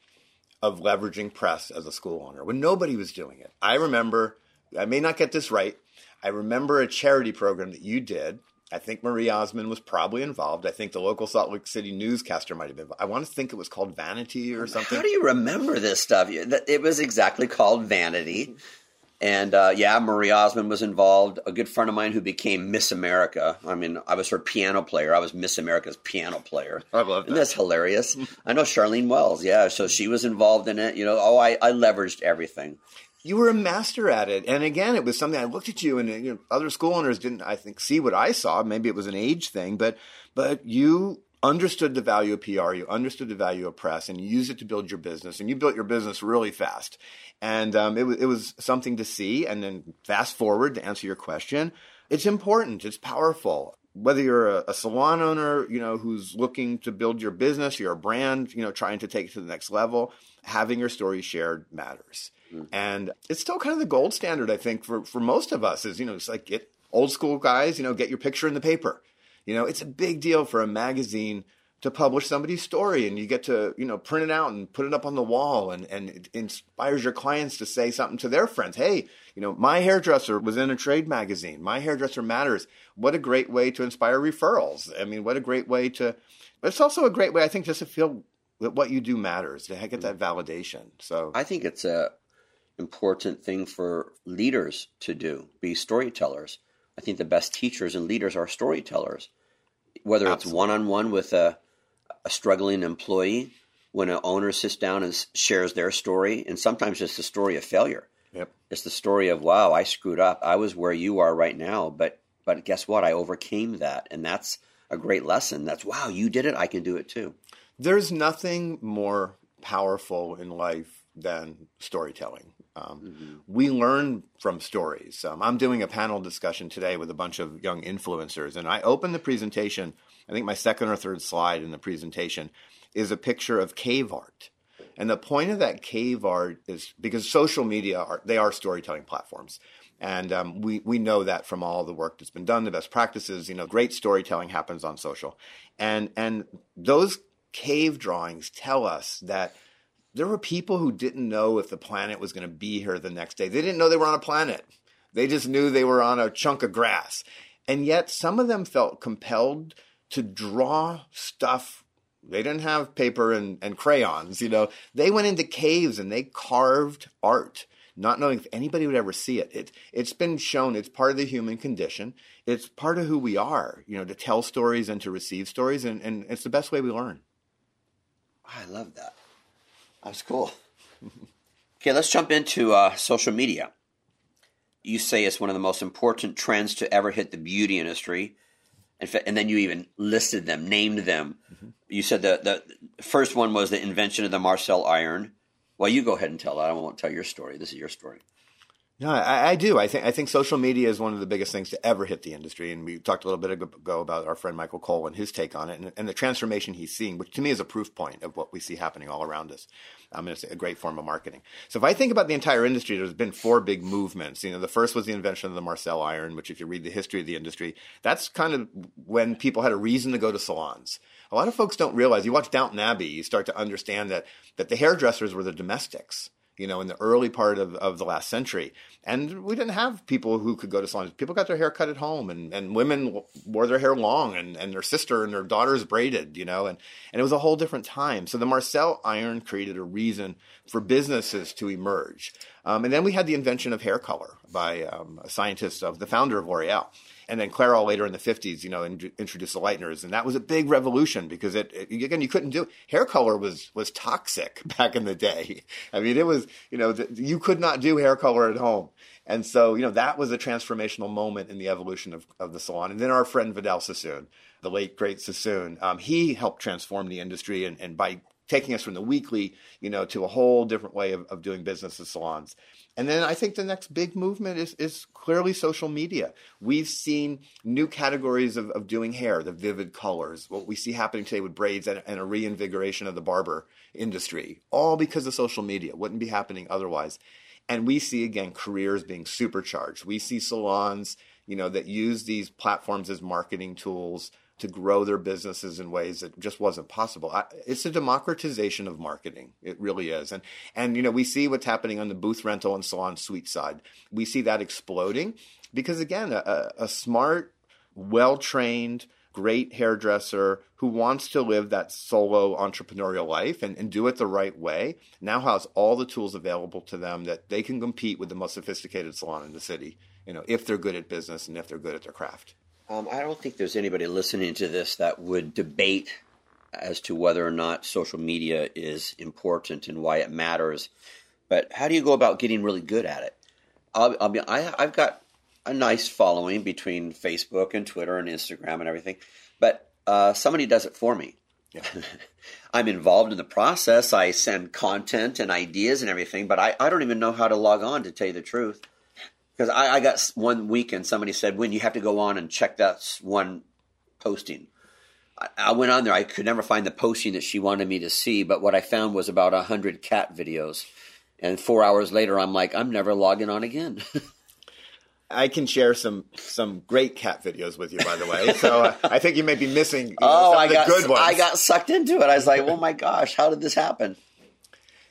of leveraging press as a school owner when nobody was doing it. I remember, I may not get this right, I remember a charity program that you did. I think Marie Osmond was probably involved. I think the local Salt Lake City newscaster might have been. I want to think it was called Vanity or something. How do you remember this stuff? It was exactly called Vanity. And uh, yeah, Marie Osmond was involved. A good friend of mine who became Miss America. I mean, I was her piano player. I was Miss America's piano player. I love that. And that's hilarious. *laughs* I know Sharlene Wells. Yeah, so she was involved in it. You know, oh, I, I leveraged everything. You were a master at it, and again, it was something I looked at you, and you know, other school owners didn't, I think, see what I saw. Maybe it was an age thing, but but you understood the value of PR, you understood the value of press, and you used it to build your business. And you built your business really fast. And um, it, was, it was something to see. And then fast forward to answer your question, it's important, it's powerful. Whether you're a, a salon owner, you know, who's looking to build your business, your brand, you know, trying to take it to the next level, having your story shared matters. Mm. And it's still kind of the gold standard, I think, for, for most of us is, you know, it's like get old school guys, you know, get your picture in the paper you know, it's a big deal for a magazine to publish somebody's story and you get to, you know, print it out and put it up on the wall and, and it inspires your clients to say something to their friends. Hey, you know, my hairdresser was in a trade magazine. My hairdresser matters. What a great way to inspire referrals. I mean, what a great way to, but it's also a great way, I think, just to feel that what you do matters, to get that mm-hmm. validation. So I think it's a important thing for leaders to do, be storytellers. I think the best teachers and leaders are storytellers whether Absolutely. it's one on one with a, a struggling employee, when an owner sits down and shares their story, and sometimes it's the story of failure. Yep. It's the story of wow, I screwed up. I was where you are right now, but but guess what? I overcame that, and that's a great lesson. That's wow, you did it. I can do it too. There's nothing more powerful in life than storytelling. Um, mm-hmm. We learn from stories. Um, I'm doing a panel discussion today with a bunch of young influencers, and I open the presentation. I think my second or third slide in the presentation is a picture of cave art. And the point of that cave art is because social media are they are storytelling platforms, and um, we we know that from all the work that's been done, the best practices. You know, great storytelling happens on social, and and those cave drawings tell us that there were people who didn't know if the planet was going to be here the next day. They didn't know they were on a planet. They just knew they were on a chunk of grass. And yet some of them felt compelled to draw stuff. They didn't have paper and, and crayons, you know. They went into caves and they carved art, not knowing if anybody would ever see it. it. It's been shown it's part of the human condition. It's part of who we are, you know, to tell stories and to receive stories, and, and it's the best way we learn. I love that. That's cool. *laughs* okay, let's jump into uh, social media. You say it's one of the most important trends to ever hit the beauty industry. And then you even listed them, named them. Mm-hmm. You said the, the first one was the invention of the Marcel iron. Well, you go ahead and tell that. I won't tell your story. This is your story. No, I, I, do. I think I think social media is one of the biggest things to ever hit the industry, and we talked a little bit ago about our friend Michael Cole and his take on it, and, and the transformation he's seeing, which to me is a proof point of what we see happening all around us. I mean, it's a great form of marketing. So if I think about the entire industry, there's been four big movements. You know, the first was the invention of the Marcel iron, which, if you read the history of the industry, that's kind of when people had a reason to go to salons. A lot of folks don't realize. You watch Downton Abbey, you start to understand that that the hairdressers were the domestics you know, in the early part of, of the last century. And we didn't have people who could go to salons. People got their hair cut at home, and, and women wore their hair long, and, and their sister and their daughters braided, you know, and, and it was a whole different time. So the Marcel iron created a reason for businesses to emerge. Um, and then we had the invention of hair color by um, a scientist of the founder of L'Oreal. And then Clairol later in the 50s, you know, in, introduced the lighteners. And that was a big revolution because it, it, again, you couldn't do hair color was, was toxic *laughs* back in the day. I mean, it was, you know, the, you could not do hair color at home. And so, you know, that was a transformational moment in the evolution of, of the salon. And then our friend Vidal Sassoon, the late great Sassoon, um, he helped transform the industry and, and by taking us from the weekly, you know, to a whole different way of, of doing business at salons. And then I think the next big movement is, is clearly social media. We've seen new categories of, of doing hair, the vivid colors, what we see happening today with braids and, and a reinvigoration of the barber industry, all because of social media. Wouldn't be happening otherwise. And we see again careers being supercharged. We see salons, you know, that use these platforms as marketing tools to grow their businesses in ways that just wasn't possible. I, it's a democratization of marketing. It really is. And and you know, we see what's happening on the booth rental and salon suite side. We see that exploding because again, a, a smart, well-trained, great hairdresser who wants to live that solo entrepreneurial life and, and do it the right way now has all the tools available to them that they can compete with the most sophisticated salon in the city, you know, if they're good at business and if they're good at their craft. Um, I don't think there's anybody listening to this that would debate as to whether or not social media is important and why it matters. But how do you go about getting really good at it? I'll, I'll be, I, I've got a nice following between Facebook and Twitter and Instagram and everything, but uh, somebody does it for me. Yeah. *laughs* I'm involved in the process. I send content and ideas and everything, but I, I don't even know how to log on to tell you the truth because I, I, got one weekend somebody said when you have to go on and check that one posting I, I, went on there i could never find the posting that she wanted me to see but what i found was about a hundred cat videos and four hours later i'm like i'm never logging on again *laughs* I can share some some great cat videos with you, by the way. So uh, I think you may be missing. You know, oh, I got good ones. I got sucked into it. I was like, oh my gosh, how did this happen?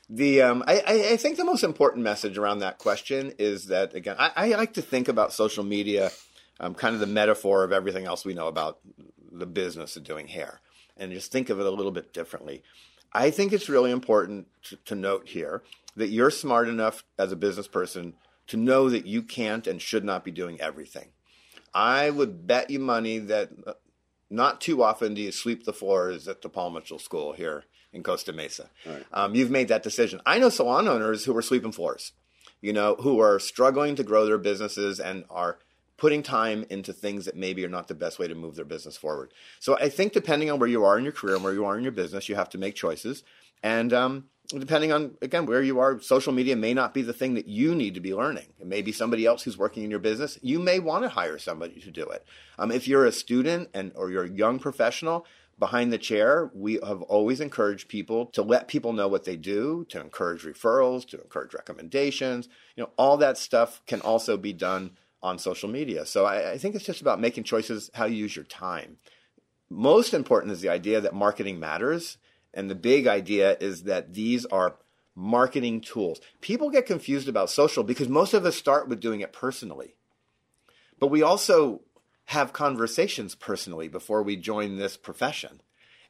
The um, I, I think the most important message around that question is that again, I, I like to think about social media, um, kind of the metaphor of everything else we know about the business of doing hair, and just think of it a little bit differently. I think it's really important to, to note here that you're smart enough as a business person to know that you can't and should not be doing everything. I would bet you money that uh, not too often do you sweep the floors at the Paul Mitchell School here in Costa Mesa. Right. Um, you've made that decision. I know salon owners who are sweeping floors, you know, who are struggling to grow their businesses and are putting time into things that maybe are not the best way to move their business forward. So I think depending on where you are in your career and where you are in your business, you have to make choices. And um, depending on again where you are, social media may not be the thing that you need to be learning. It may be somebody else who's working in your business. You may want to hire somebody to do it. Um, if you're a student and or you're a young professional, behind the chair, we have always encouraged people to let people know what they do, to encourage referrals, to encourage recommendations. You know, all that stuff can also be done on social media. So I, I think it's just about making choices how you use your time. Most important is the idea that marketing matters. And the big idea is that these are marketing tools. People get confused about social because most of us start with doing it personally. But we also have conversations personally before we join this profession.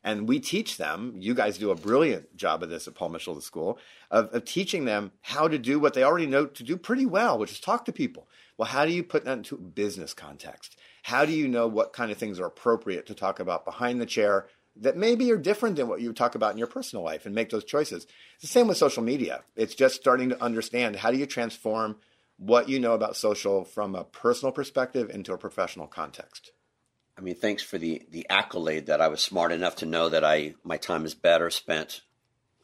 And we teach them, you guys do a brilliant job of this at Paul Mitchell School, of, of, teaching them how to do what they already know to do pretty well, which is talk to people. Well, how do you put that into business context? How do you know what kind of things are appropriate to talk about behind the chair that maybe are different than what you talk about in your personal life and make those choices? It's the same with social media. It's just starting to understand how do you transform what you know about social from a personal perspective into a professional context. I mean, thanks for the the accolade that I was smart enough to know that I my time is better spent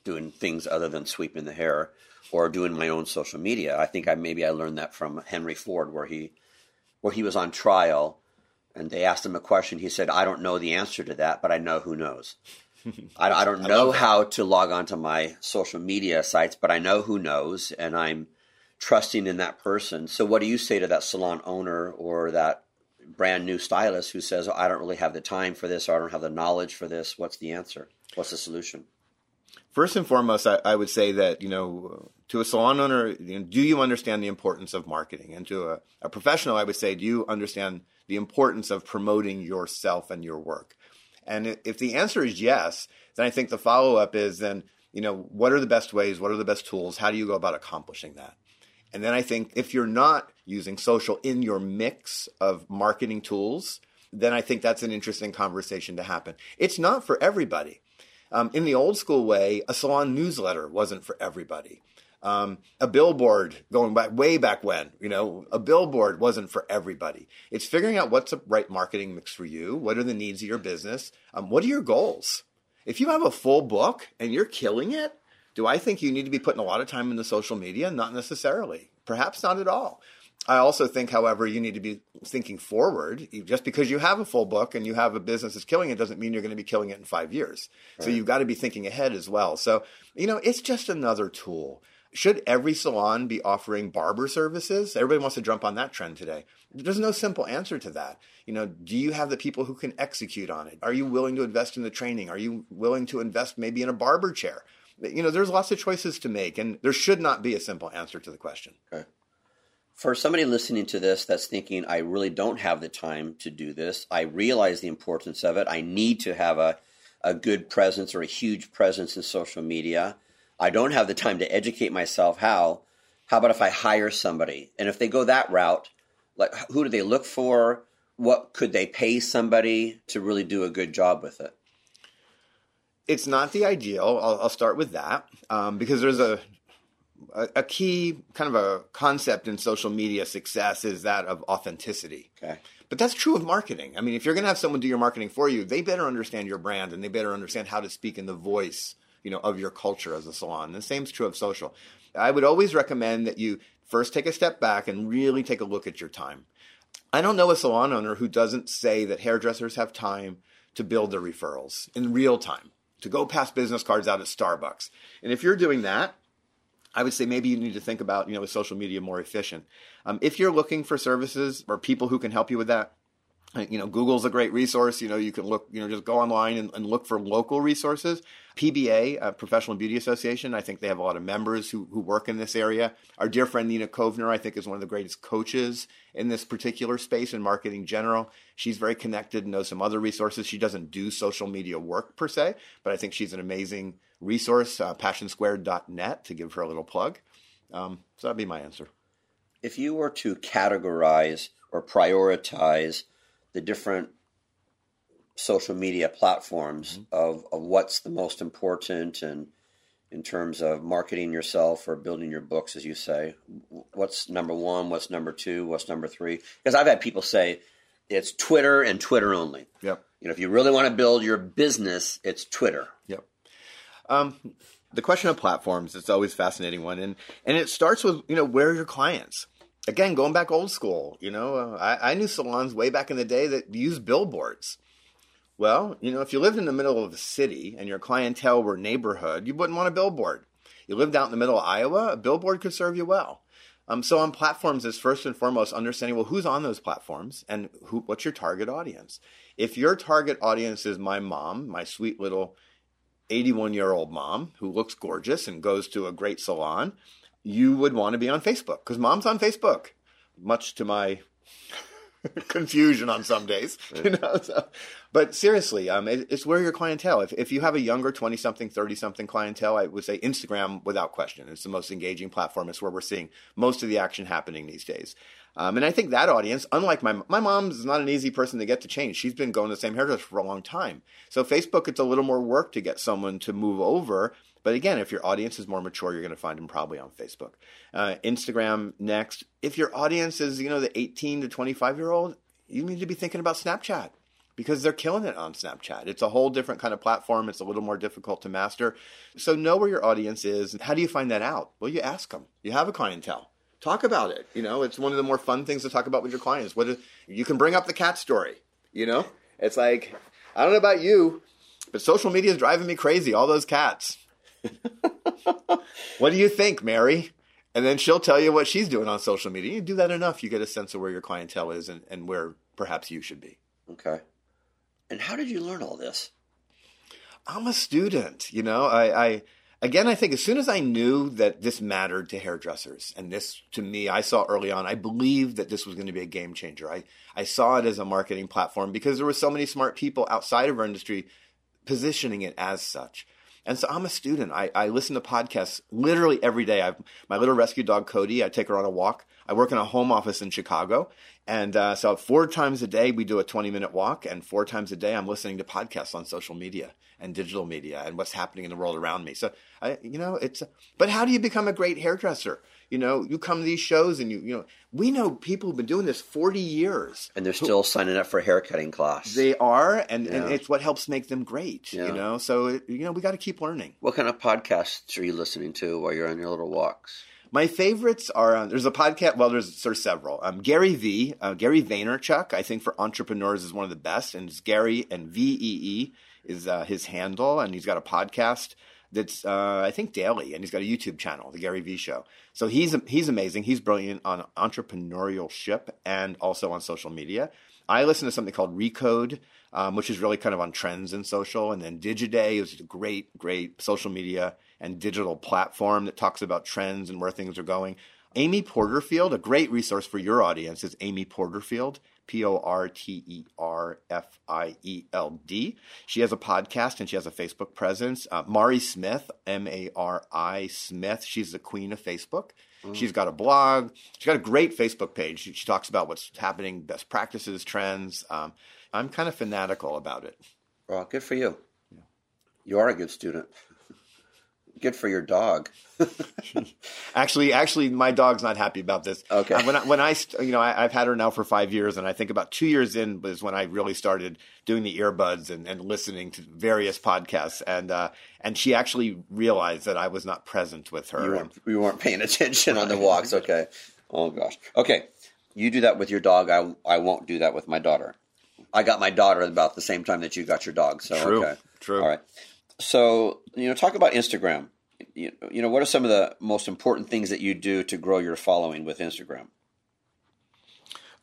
doing things other than sweeping the hair or doing my own social media. I think I maybe I learned that from Henry Ford, where he where he was on trial, and they asked him a question. He said, "I don't know the answer to that, but I know who knows." *laughs* I, I, don't know I how to log onto my social media sites, but I know who knows, and I'm trusting in that person. So, what do you say to that salon owner or that brand new stylist who says, oh, I don't really have the time for this or I don't have the knowledge for this? What's the answer? What's the solution? First and foremost, I, I would say that, you know, to a salon owner, you know, do you understand the importance of marketing? And to a, a professional, I would say, do you understand the importance of promoting yourself and your work? And if the answer is yes, then I think the follow up is then, you know, what are the best ways? What are the best tools? How do you go about accomplishing that? And then I think if you're not using social in your mix of marketing tools, then I think that's an interesting conversation to happen. It's not for everybody. Um, in the old school way, a salon newsletter wasn't for everybody. Um, a billboard going back way back when, you know, a billboard wasn't for everybody. It's figuring out what's the right marketing mix for you. What are the needs of your business? Um, what are your goals? If you have a full book and you're killing it, do I think you need to be putting a lot of time into social media? Not necessarily. Perhaps not at all. I also think, however, you need to be thinking forward. Just because you have a full book and you have a business that's killing it doesn't mean you're going to be killing it in five years. Right. So you've got to be thinking ahead as well. So, you know, it's just another tool. Should every salon be offering barber services? Everybody wants to jump on that trend today. There's no simple answer to that. You know, do you have the people who can execute on it? Are you willing to invest in the training? Are you willing to invest maybe in a barber chair? You know, there's lots of choices to make, and there should not be a simple answer to the question. Okay. For somebody listening to this that's thinking, I really don't have the time to do this, I realize the importance of it. I need to have a, a good presence or a huge presence in social media. I don't have the time to educate myself how. How about if I hire somebody? And if they go that route, like who do they look for? What could they pay somebody to really do a good job with it? It's not the ideal. I'll, I'll start with that um, because there's a, a, a key kind of a concept in social media success is that of authenticity. Okay. But that's true of marketing. I mean, if you're going to have someone do your marketing for you, they better understand your brand and they better understand how to speak in the voice, you know, of your culture as a salon. And the same is true of social. I would always recommend that you first take a step back and really take a look at your time. I don't know a salon owner who doesn't say that hairdressers have time to build their referrals in real time to go pass business cards out at Starbucks. And if you're doing that, I would say maybe you need to think about, you know, is social media more efficient? Um, if you're looking for services or people who can help you with that, you know, Google's a great resource. You know, you can look, you know, just go online and, and look for local resources. PBA, uh, Professional Beauty Association, I think they have a lot of members who, who work in this area. Our dear friend Nina Kovner, I think, is one of the greatest coaches in this particular space in marketing general. She's very connected and knows some other resources. She doesn't do social media work per se, but I think she's an amazing resource. Uh, PassionSquared.net to give her a little plug. Um, so that'd be my answer. If you were to categorize or prioritize the different social media platforms mm-hmm. of, of what's the most important and in terms of marketing yourself or building your books, as you say, what's number one, what's number two, what's number three? Because I've had people say it's Twitter and Twitter only. Yep. You know, if you really want to build your business, it's Twitter. Yep. Um, the question of platforms it's always a fascinating one, and and it starts with you know where are your clients? Again, going back old school, you know, uh, I, I knew salons way back in the day that used billboards. Well, you know, if you lived in the middle of a city and your clientele were neighborhood, you wouldn't want a billboard. You lived out in the middle of Iowa, a billboard could serve you well. Um, so on platforms is first and foremost understanding well who's on those platforms and who what's your target audience. If your target audience is my mom, my sweet little 81 year old mom who looks gorgeous and goes to a great salon, you would want to be on Facebook because mom's on Facebook, much to my *laughs* confusion on some days. *laughs* You know, so, but seriously, um, it, it's where your clientele. If if you have a younger twenty something, thirty something clientele, I would say Instagram without question. It's the most engaging platform. It's where we're seeing most of the action happening these days. Um, and I think that audience, unlike my my mom's not an easy person to get to change. She's been going to the same hairdresser for a long time. So Facebook, it's a little more work to get someone to move over. But again, if your audience is more mature, you're going to find them probably on Facebook. Uh, Instagram next. If your audience is, you know, the 18 to 25 year old, you need to be thinking about Snapchat because they're killing it on Snapchat. It's a whole different kind of platform. It's a little more difficult to master. So know where your audience is. How do you find that out? Well, you ask them. You have a clientele. Talk about it. You know, it's one of the more fun things to talk about with your clients. What is, you can bring up the cat story. You know, it's like I don't know about you, but social media is driving me crazy. All those cats. What do you think, Mary? And then she'll tell you what she's doing on social media. You do that enough, you get a sense of where your clientele is and, and where perhaps you should be. Okay. And how did you learn all this? I'm a student. You know, I, I again, I think as soon as I knew that this mattered to hairdressers, and this to me, I saw early on, I believed that this was going to be a game changer. I, I saw it as a marketing platform because there were so many smart people outside of our industry positioning it as such. And so I'm a student. I, I listen to podcasts literally every day. I've my little rescue dog Cody. I take her on a walk. I work in a home office in Chicago, And uh, so four times a day we do a 20 minute walk, and four times a day I'm listening to podcasts on social media and digital media and what's happening in the world around me. So I, you know, it's. But how do you become a great hairdresser? You know, you come to these shows and you, you know, we know people who've been doing this 40 years. And they're still signing up for a haircutting class. They are, and, Yeah. and it's what helps make them great, Yeah. you know? So, you know, we got to keep learning. what kind of podcasts are you listening to while you're on your little walks? My favorites are uh, there's a podcast. Well, there's there's several. Um, Gary V, uh, Gary Vaynerchuk, I think for entrepreneurs is one of the best, and it's Gary and V E E is uh, his handle, and he's got a podcast that's uh, I think daily, and he's got a YouTube channel, the Gary V Show. So he's he's amazing. He's brilliant on entrepreneurship and also on social media. I listen to something called Recode, um, which is really kind of on trends in social, and then Digiday is a great, great social media and digital platform that talks about trends and where things are going. Amy Porterfield, a great resource for your audience, is Amy Porterfield, P O R T E R F I E L D. She has a podcast and she has a Facebook presence. Uh, Mari Smith, M A R I Smith, she's the queen of Facebook. She's got a blog. She's got a great Facebook page. She, she talks about what's happening, best practices, trends. Um, I'm kind of fanatical about it. Well, good for you. You are a good student. Good for your dog. *laughs* Actually, actually, my dog's not happy about this. Okay. When I, when I, you know, I, I've had her now for five years, and I think about two years in was when I really started doing the earbuds and, and listening to various podcasts, and uh, and she actually realized that I was not present with her. You weren't, you weren't paying attention on the walks. Okay. Oh gosh. Okay. You do that with your dog. I I won't do that with my daughter. I got my daughter about the same time that you got your dog. So True. okay. True. All right. So you know, talk about Instagram. You, you know, what are some of the most important things that you do to grow your following with Instagram?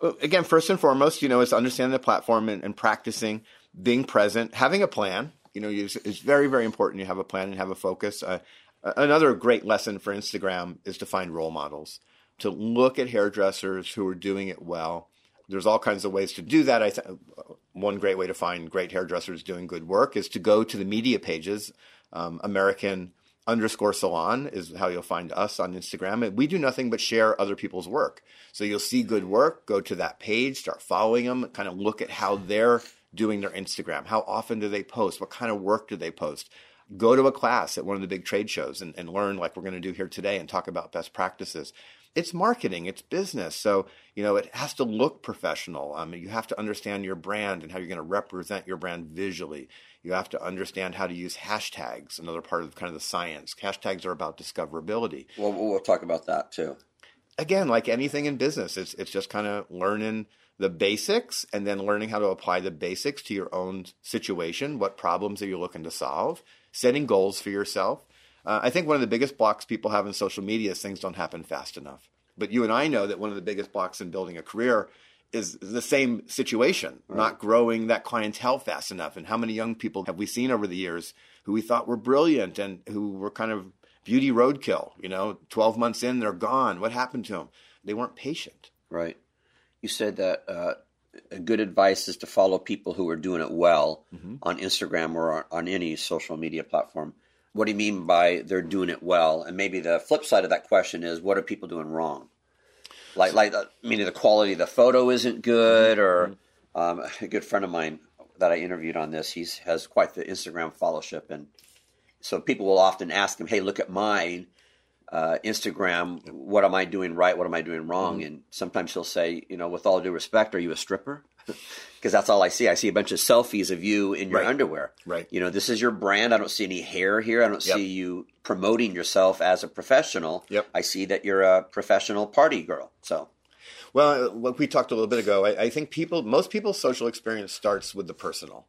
Well, again, first and foremost, you know, is understanding the platform and, and practicing, being present, having a plan. You know, it's, very, very important. You have a plan and have a focus. Uh, another great lesson for Instagram is to find role models, to look at hairdressers who are doing it well. There's all kinds of ways to do that. I th- one great way to find great hairdressers doing good work is to go to the media pages. Um, American underscore salon is how you'll find us on Instagram. We do nothing but share other people's work. So you'll see good work, go to that page, start following them, kind of look at how they're doing their Instagram. How often do they post? What kind of work do they post? Go to a class at one of the big trade shows and, and learn like we're going to do here today and talk about best practices. It's marketing, it's business. So, you know, it has to look professional. Um, you have to understand your brand and how you're going to represent your brand visually. You have to understand how to use hashtags, another part of kind of the science. Hashtags are about discoverability. Well, we'll talk about that too. Again, like anything in business, it's it's just kind of learning the basics and then learning how to apply the basics to your own situation. What problems are you looking to solve? Setting goals for yourself. Uh, I think one of the biggest blocks people have in social media is things don't happen fast enough. But you and I know that one of the biggest blocks in building a career is the same situation, not growing that clientele fast enough. And how many young people have we seen over the years who we thought were brilliant and who were kind of beauty roadkill? You know, 12 months in, they're gone. What happened to them? They weren't patient. Right. You said that uh, a good advice is to follow people who are doing it well on Instagram or on any social media platform. What do you mean by they're doing it well? And maybe the flip side of that question is what are people doing wrong? Like, like, uh, meaning the quality of the photo isn't good, or um, a good friend of mine that I interviewed on this, he has quite the Instagram followership, and so people will often ask him, "Hey, look at mine." uh, Instagram, what am I doing right? What am I doing wrong? And sometimes he'll say, you know, with all due respect, are you a stripper? *laughs* Because that's all I see. I see a bunch of selfies of you in your Right. underwear. Right. You know, this is your brand. I don't see any hair here. I don't Yep. see you promoting yourself as a professional. Yep. I see that you're a professional party girl. So, Well, what we talked a little bit ago, I, I think people, most people's social experience starts with the personal.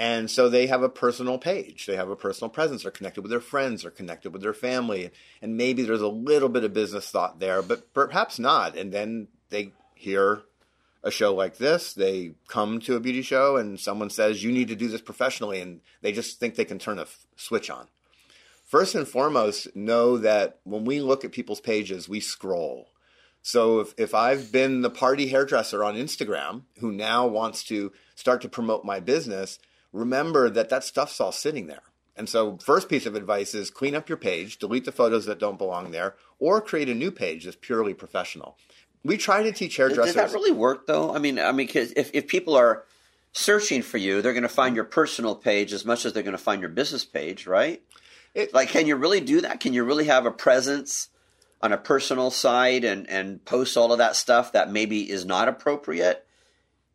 And so they have a personal page. They have a personal presence. They're connected with their friends. They're connected with their family. And maybe there's a little bit of business thought there, but perhaps not. And then they hear a show like this. They come to a beauty show and someone says, you need to do this professionally. And they just think they can turn a f- switch on. First and foremost, know that when we look at people's pages, we scroll. So if, if I've been the party hairdresser on Instagram who now wants to start to promote my business, remember that that stuff's all sitting there. And so first piece of advice is clean up your page, delete the photos that don't belong there, or create a new page that's purely professional. We try to teach hairdressers. does that really work though? I mean, I mean, because if, if people are searching for you, they're going to find your personal page as much as they're going to find your business page, right? It- like, can you really do that? Can you really have a presence on a personal side and and post all of that stuff that maybe is not appropriate?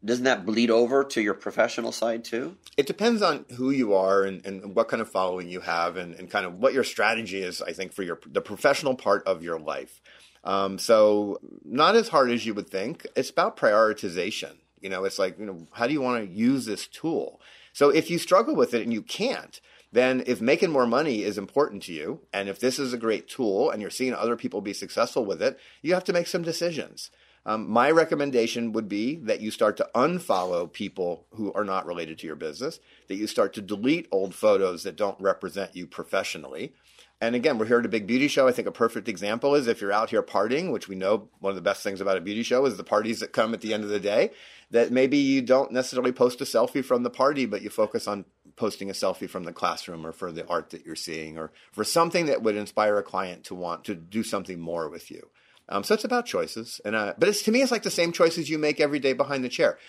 Doesn't that bleed over to your professional side too? It depends on who you are and, and what kind of following you have and, and kind of what your strategy is, I think, for your the professional part of your life. Um, so not as hard as you would think. It's about prioritization. You know, it's like, you know, how do you want to use this tool? So if you struggle with it and you can't, then if making more money is important to you, and if this is a great tool and you're seeing other people be successful with it, you have to make some decisions. Um, my recommendation would be that you start to unfollow people who are not related to your business, that you start to delete old photos that don't represent you professionally. And again, we're here at a big beauty show. I think a perfect example is if you're out here partying, which we know one of the best things about a beauty show is the parties that come at the end of the day, that maybe you don't necessarily post a selfie from the party, but you focus on posting a selfie from the classroom or for the art that you're seeing or for something that would inspire a client to want to do something more with you. Um, so it's about choices, and uh, but it's to me it's like the same choices you make every day behind the chair.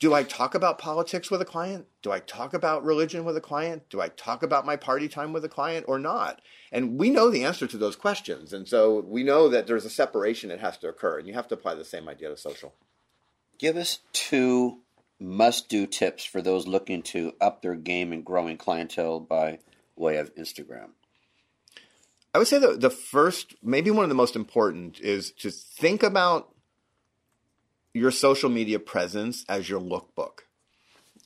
Do I talk about politics with a client? Do I talk about religion with a client? Do I talk about my party time with a client or not? And we know the answer to those questions, and so we know that there's a separation that has to occur, and you have to apply the same idea to social. Give us two must-do tips for those looking to up their game and growing clientele by way of Instagram. I would say the the first, maybe one of the most important, is to think about your social media presence as your lookbook.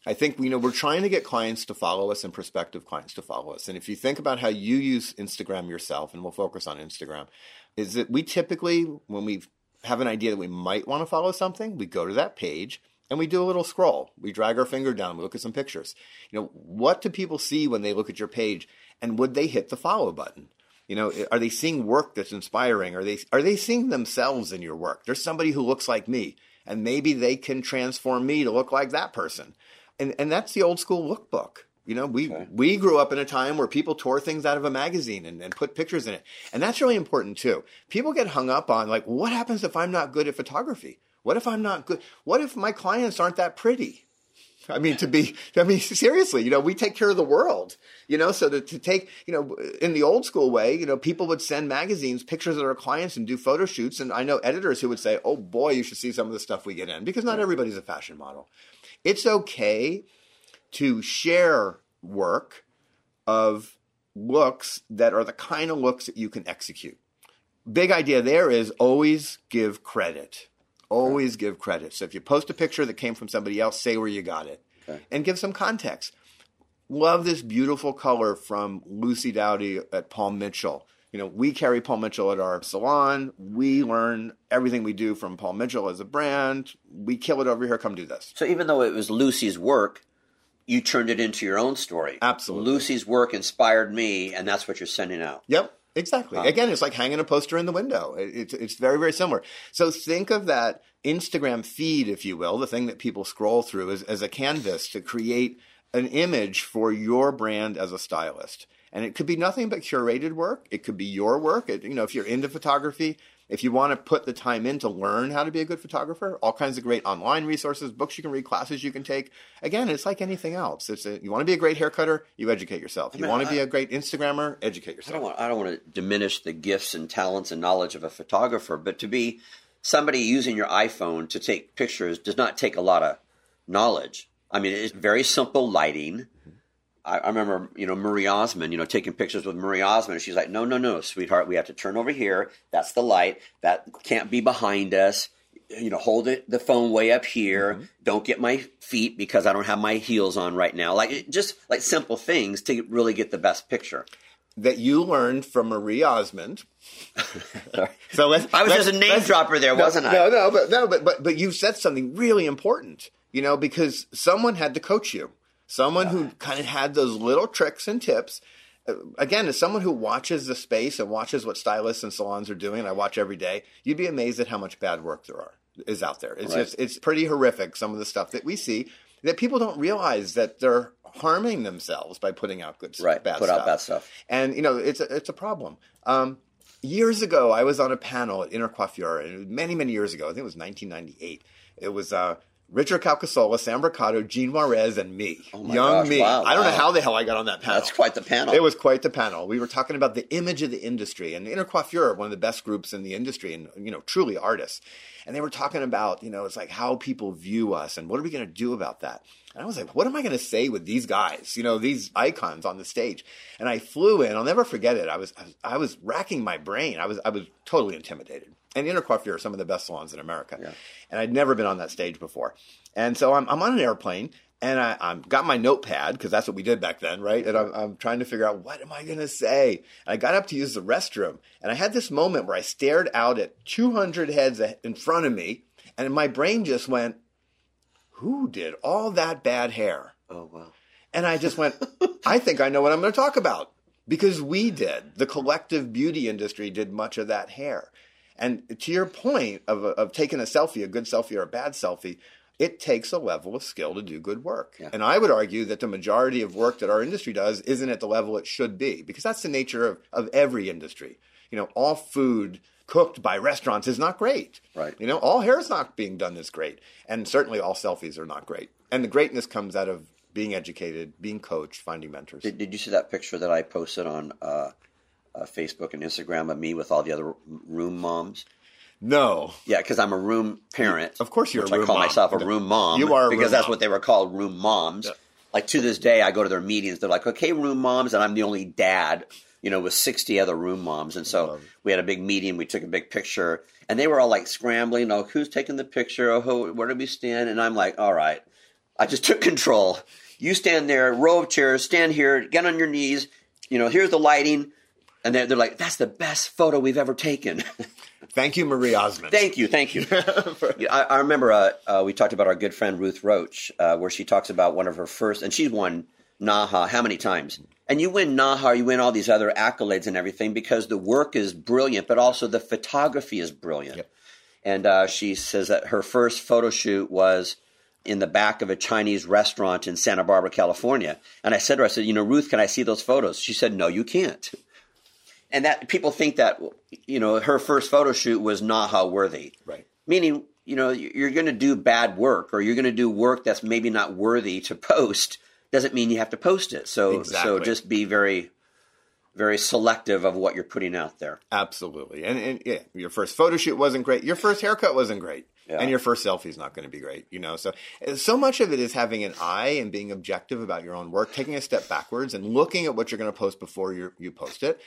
I think you know we're trying to get clients to follow us and prospective clients to follow us. And if you think about how you use Instagram yourself, and we'll focus on Instagram, is that we typically when we have an idea that we might want to follow something, we go to that page and we do a little scroll. We drag our finger down, we look at some pictures. You know, what do people see when they look at your page, and would they hit the follow button? You know, are they seeing work that's inspiring? Are they are they seeing themselves in your work? There's somebody who looks like me, and maybe they can transform me to look like that person. And and that's the old school lookbook. You know, we Okay. we grew up in a time where people tore things out of a magazine and, and put pictures in it. And that's really important too. People get hung up on like, what happens if I'm not good at photography? What if I'm not good? What if my clients aren't that pretty? I mean, to be, I mean, seriously, you know, we take care of the world, you know, so to, to take, you know, in the old school way, you know, people would send magazines pictures of their clients and do photo shoots. And I know editors who would say, oh boy, you should see some of the stuff we get in because not everybody's a fashion model. It's okay to share work of looks that are the kind of looks that you can execute. Big idea there is always give credit. Always give credit. So if you post a picture that came from somebody else, say where you got it Okay. and give some context. Love this beautiful color from Lucy Dowdy at Paul Mitchell. You know, we carry Paul Mitchell at our salon. We learn everything we do from Paul Mitchell as a brand. We kill it over here. Come do this. So even though it was Lucy's work, you turned it into your own story. Absolutely. Lucy's work inspired me, and that's what you're sending out. Yep, exactly. Again, it's like hanging a poster in the window. It- It's it's very very similar. So think of that Instagram feed, if you will, the thing that people scroll through, as, as a canvas to create an image for your brand as a stylist. And it could be nothing but curated work. It could be your work. It, you know, if you're into photography, if you want to put the time in to learn how to be a good photographer, all kinds of great online resources, books you can read, classes you can take. Again, it's like anything else. It's a, you want to be a great hair cutter, you educate yourself. You mean, want to be a great Instagrammer, educate I yourself. don't want I don't want to diminish the gifts and talents and knowledge of a photographer, but to be somebody using your iPhone to take pictures does not take a lot of knowledge. I mean, it's very simple lighting. Mm-hmm. I, I remember, you know, Marie Osmond, you know, taking pictures with Marie Osmond. She's like, no, no, no, sweetheart, we have to turn over here. That's the light. That can't be behind us. You know, hold it, the phone way up here. Mm-hmm. Don't get my feet because I don't have my heels on right now. Like, it, just like simple things to really get the best picture. that you learned from Marie Osmond. *laughs* *laughs* So let's, I was let's- just a name dropper there, no, wasn't I? No, no, but no, but but but you said something really important. You know, because someone had to coach you. Someone who kind of had those little tricks and tips. Uh, Again, as someone who watches the space and watches what stylists and salons are doing, and I watch every day, you'd be amazed at how much bad work there are is out there. It's Right. just it's pretty horrific. Some of the stuff that we see that people don't realize that they're harming themselves by putting out good Right, bad put stuff out bad stuff. and you know it's a, it's a problem. Um, years ago, I was on a panel at Intercoiffure, many, many years ago. I think it was 1998. It was uh, Richard Calcasola, Sam Brocato, Gene Juarez, and me. Oh Young gosh, me. wow, I don't know how the hell I got on that panel. That's quite the panel. It was quite the panel. We were talking about the image of the industry and Intercoiffure, one of the best groups in the industry and, you know, truly artists. And they were talking about, you know, it's like how people view us and what are we going to do about that? And I was like, what am I going to say with these guys, you know, these icons on the stage? And I flew in. I'll never forget it. I was, I was, I was racking my brain. I was, I was totally intimidated. And Intercoiffure are some of the best salons in America. Yeah. And I'd never been on that stage before. And so I'm, I'm on an airplane and I, I'm got my notepad because that's what we did back then, right? And I'm, I'm trying to figure out what am I going to say. And I got up to use the restroom, and I had this moment where I stared out at 200 heads in front of me, and my brain just went, "Who did all that bad hair?" oh wow. And I just went, I think I know what I'm going to talk about because we did. The collective beauty industry did much of that hair. And to your point of, of taking a selfie, a good selfie or a bad selfie, it takes a level of skill to do good work. Yeah. And I would argue that the majority of work that our industry does isn't at the level it should be because that's the nature of, of every industry. You know, all food cooked by restaurants is not great. Right. You know, all hair is not being done is great. And certainly all selfies are not great. And the greatness comes out of being educated, being coached, finding mentors. Did, did you see that picture that I posted on uh, uh, Facebook and Instagram of me with all the other room moms? no. Yeah, because I'm a room parent. Of course you're which a room I call mom. myself a room mom. You are a because that's mom. what they were called, room moms. Yeah. Like to this day, I go to their meetings. They're like, "Okay, room moms," and I'm the only dad. You know, with 60 other room moms, and so we had a big meeting. We took a big picture, and they were all like scrambling. Oh, who's taking the picture? Oh, who, where do we stand? And I'm like, all right. I just *laughs* took control. You stand there, row of chairs, stand here, get on your knees. You know, here's the lighting. And they're, they're like, that's the best photo we've ever taken. *laughs* Thank you, Marie Osmond. thank you, thank you. *laughs* I, I remember uh, uh, we talked about our good friend Ruth Roche, uh, where she talks about one of her first, and she's won NAHA how many times? And you win NAHA, you win all these other accolades and everything because the work is brilliant, but also the photography is brilliant. Yep. And uh, she says that her first photo shoot was in the back of a Chinese restaurant in Santa Barbara, California. And I said to her, I said, you know, Ruth, can I see those photos? She said, no, you can't. And that people think that, you know, her first photo shoot was NAHA worthy Right. meaning you know you're going to do bad work or you're going to do work that's maybe not worthy to post doesn't mean you have to post it so so just be very very selective of what you're putting out there Absolutely. And, and yeah, your first photo shoot wasn't great. Your first haircut wasn't great. Yeah. And your first selfie is not going to be great, you know. So so much of it is having an eye and being objective about your own work, taking a step backwards and looking at what you're going to post before you you post it.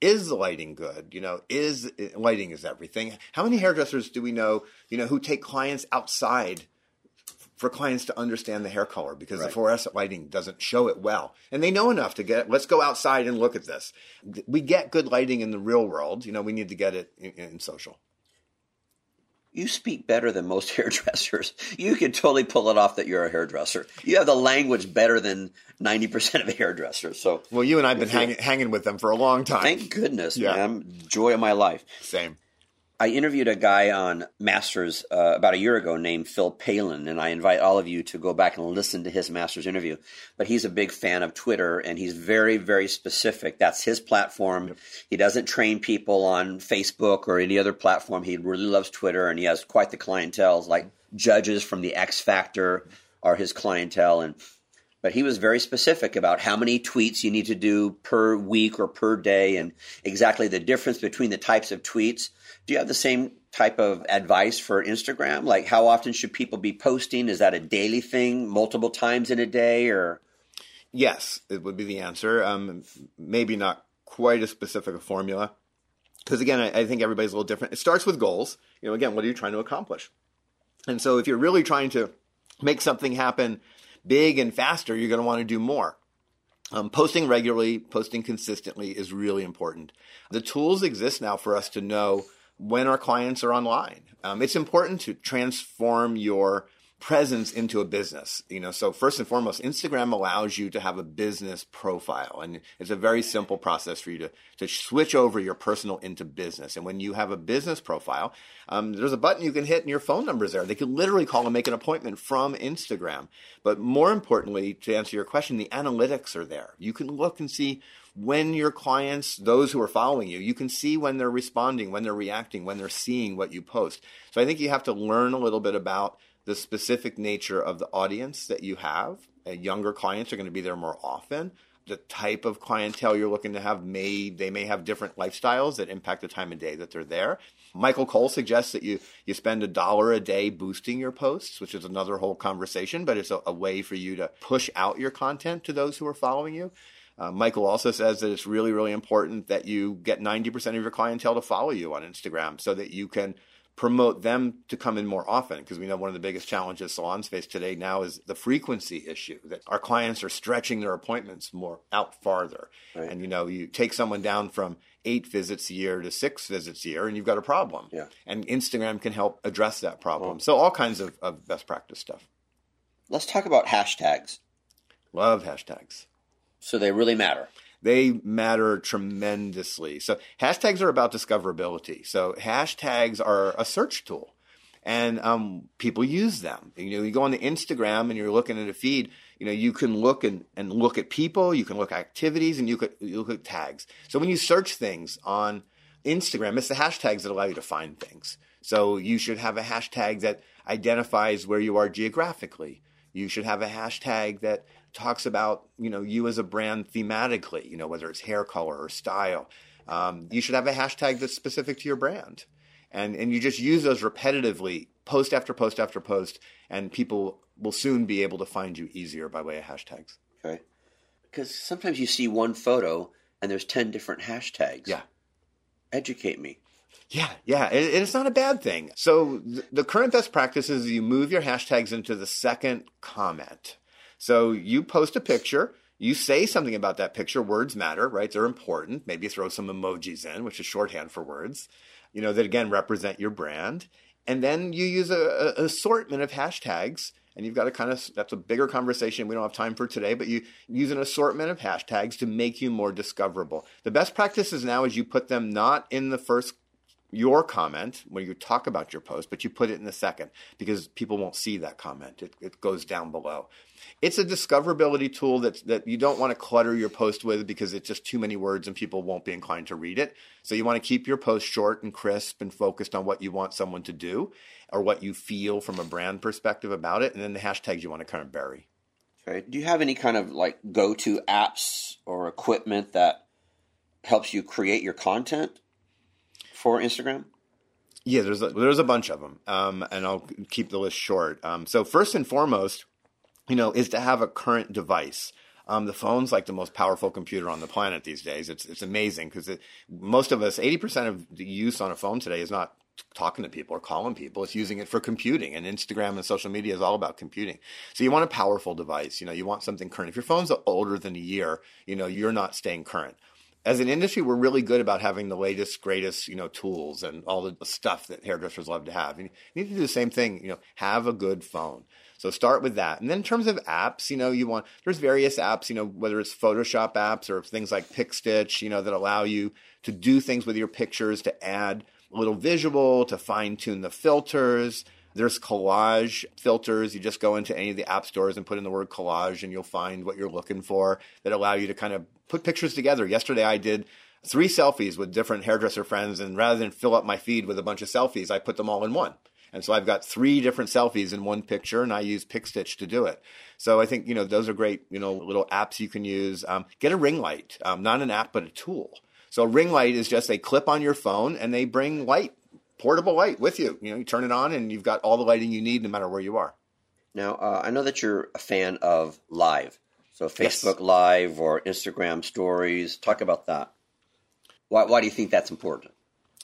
Is the lighting good? You know, is eh, lighting is everything. How many hairdressers do we know, you know, who take clients outside for clients to understand the hair color because the fluorescent lighting doesn't show it well. And they know enough to get, let's go outside and look at this. We get good lighting in the real world. You know, we need to get it in, in social. You speak better than most *laughs* hairdressers you can totally pull it off that you're a hairdresser you have the language better than 90% of *laughs* hairdressers so Well, you and I have been hanging, hanging with them for a long time. thank goodness Yeah. man joy of my life Same. I interviewed a guy on Masters uh, about a year ago named Phil Palin, and I invite all of you to go back and listen to his Masters interview. But he's a big fan of Twitter, and he's very, very specific. That's his platform. He doesn't train people on Facebook or any other platform. He really loves Twitter, and he has quite the clientele. Like judges from the X Factor are his clientele, and but he was very specific about how many tweets you need to do per week or per day and exactly the difference between the types of tweets. Do you have the same type of advice for Instagram? Like how often should people be posting? Is that a daily thing, multiple times in a day or Yes, it would be the answer. Um, maybe not quite as specific a formula. Because again, I, I think everybody's a little different. It starts with goals. You know, again, what are you trying to accomplish? And so if you're really trying to make something happen big and faster, you're going to want to do more. Um, posting regularly, posting consistently is really important. The tools exist now for us to know when our clients are online. Um, it's important to transform your presence into a business. You know, so first and foremost, Instagram allows you to have a business profile, and it's a very simple process for you to to switch over your personal into business. And when you have a business profile, um, there's a button you can hit, and your phone number is there. They can literally call and make an appointment from Instagram. But more importantly, to answer your question, the analytics are there. You can look and see when your clients, those who are following you, you can see when they're responding, when they're reacting, when they're seeing what you post. So I think you have to learn a little bit about the specific nature of the audience that you have. Uh, younger clients are going to be there more often. The type of clientele you're looking to have may they may have different lifestyles that impact the time of day that they're there. Michael Cole suggests that you you spend a dollar a day boosting your posts, which is another whole conversation, but it's a, a way for you to push out your content to those who are following you. Uh, Michael also says that it's really, really important that you get 90% of your clientele to follow you on Instagram so that you can promote them to come in more often. Because we know one of the biggest challenges salons face today now is the frequency issue that our clients are stretching their appointments more out farther. Right. and you know you take someone down from eight visits a year to six visits a year and you've got a problem. Yeah. and instagram can help address that problem. Well, so all kinds of, of best practice stuff. Let's talk about hashtags. Love hashtags so they really matter they matter tremendously. So hashtags are about discoverability. So hashtags are a search tool, and um, people use them. You know, you go on the Instagram and you're looking at a feed. You know, you can look and, and look at people, you can look at activities, and you could you look at tags. So when you search things on Instagram, it's the hashtags that allow you to find things. So you should have a hashtag that identifies where you are geographically. You should have a hashtag that talks about you know you as a brand thematically, you know whether it's hair color or style. Um, you should have a hashtag that's specific to your brand, and and you just use those repetitively, post after post after post, and people will soon be able to find you easier by way of hashtags. Okay, because sometimes you see one photo and there's ten different hashtags. Yeah, educate me. Yeah, yeah, it, it's not a bad thing. So th- the current best practice is you move your hashtags into the second comment. So you post a picture, you say something about that picture. Words matter, right? They're important. Maybe throw some emojis in, which is shorthand for words, you know, that again represent your brand. And then you use a, a assortment of hashtags and you've got to kind of that's a bigger conversation we don't have time for today but you use an assortment of hashtags to make you more discoverable the best practices now is you put them not in the first your comment when you talk about your post, but you put it in the second because people won't see that comment. It, it goes down below. It's a discoverability tool that that you don't want to clutter your post with because it's just too many words and people won't be inclined to read it. So you want to keep your post short and crisp and focused on what you want someone to do or what you feel from a brand perspective about it, and then the hashtags you want to kind of bury. Okay. Do you have any kind of like go-to apps or equipment that helps you create your content? For Instagram? Yeah, there's a, there's a bunch of them, um, and I'll keep the list short. Um, so first and foremost, you know, is to have a current device. Um, the phone's like the most powerful computer on the planet these days. It's it's amazing because it, most of us, eighty percent of the use on a phone today is not talking to people or calling people. It's using it for computing, and Instagram and social media is all about computing. So you want a powerful device. You know, you want something current. If your phone's older than a year, you know, you're not staying current as an industry, we're really good about having the latest, greatest, you know, tools and all the stuff that hairdressers love to have. And you need to do the same thing, you know, have a good phone. So start with that. And then in terms of apps, you know, you want there's various apps, you know, whether it's Photoshop apps or things like PicStitch, you know, that allow you to do things with your pictures to add a little visual, to fine tune the filters. There's collage filters. You just go into any of the app stores and put in the word collage and you'll find what you're looking for that allow you to kind of put pictures together. Yesterday I did three selfies with different hairdresser friends and rather than fill up my feed with a bunch of selfies, I put them all in one. And so I've got three different selfies in one picture, and I use PicStitch to do it. So I think you know those are great, you know, little apps you can use. Um, get a ring light, um, not an app but a tool. So a ring light is just a clip on your phone, and they bring light portable light with you. You know, you turn it on and you've got all the lighting you need no matter where you are. Now, uh, I know that you're a fan of live. So Facebook yes. Live or Instagram Stories. Talk about that. Why, why do you think that's important?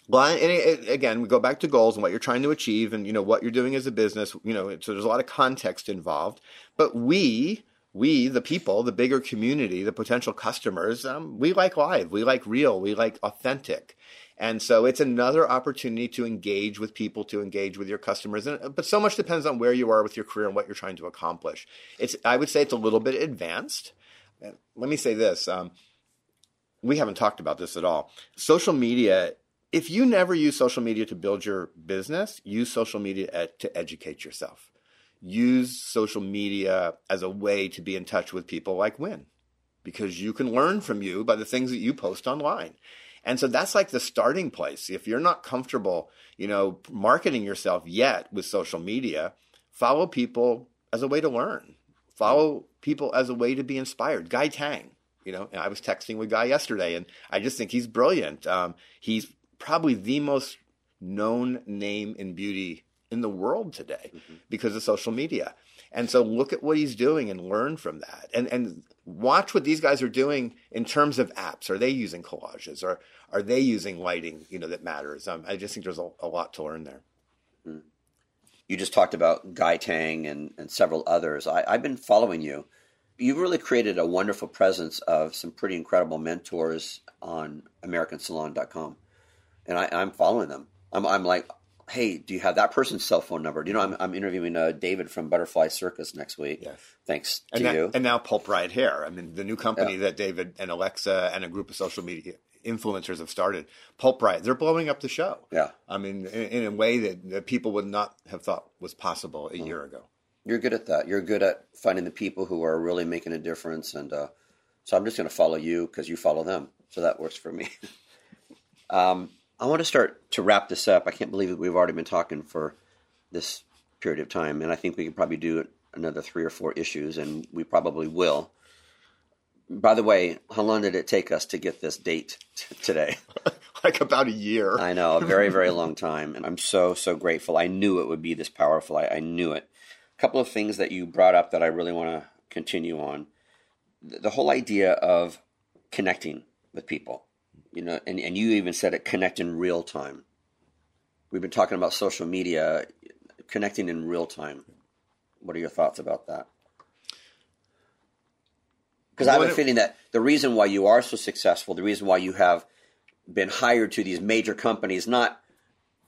Well, and it, again, we go back to goals and what you're trying to achieve, and you know what you're doing as a business. You know, so there's a lot of context involved. But we, we, the people, the bigger community, the potential customers, um, we like live, we like real, we like authentic. And so it's another opportunity to engage with people, to engage with your customers. And, but so much depends on where you are with your career and what you're trying to accomplish. It's, I would say it's a little bit advanced. Let me say this. Um, we haven't talked about this at all. Social media, if you never use social media to build your business, use social media to educate yourself. Use social media as a way to be in touch with people like Winn because you can learn from you by the things that you post online. And so that's like the starting place. If you're not comfortable, you know, marketing yourself yet with social media, follow people as a way to learn. Follow people as a way to be inspired. Guy Tang, you know, I was texting with Guy yesterday, and I just think he's brilliant. Um, he's probably the most known name in beauty in the world today mm-hmm. because of social media. And so look at what he's doing and learn from that. And and watch what these guys are doing in terms of apps. Are they using collages or are they using lighting, you know, that matters? Um, I just think there's a, a, lot to learn there. Hmm. You just talked about Guy Tang and, and several others. I, I've been following you. You've really created a wonderful presence of some pretty incredible mentors on AmericanSalon.com. And I, I'm following them. I'm, I'm like, hey, do you have that person's cell phone number? Do you know, I'm, I'm interviewing uh, David from Butterfly Circus next week. Yes. Thanks and to that, you. And now Pulp Riot Hair. I mean, the new company yeah. that David and Alexa and a group of social media influencers have started, Pulp Riot, they're blowing up the show. Yeah. I mean, in, in a way that, that, people would not have thought was possible a mm. year ago. You're good at that. You're good at finding the people who are really making a difference. And uh, so I'm just going to follow you because you follow them. So that works for me. *laughs* um, I want to start to wrap this up. I can't believe that we've already been talking for this period of time, and I think we could probably do another three or four issues, and we probably will. By the way, how long did it take us to get this date t- today? *laughs* like about a year. I know, a very, very long time, and I'm so, so grateful. I knew it would be this powerful. I, I knew it. A couple of things that you brought up that I really want to continue on. The, the whole idea of connecting with people you know, and, and you even said it connect in real time. We've been talking about social media, connecting in real time. What are your thoughts about that? Because I have a feeling that the reason why you are so successful, the reason why you have been hired to these major companies, not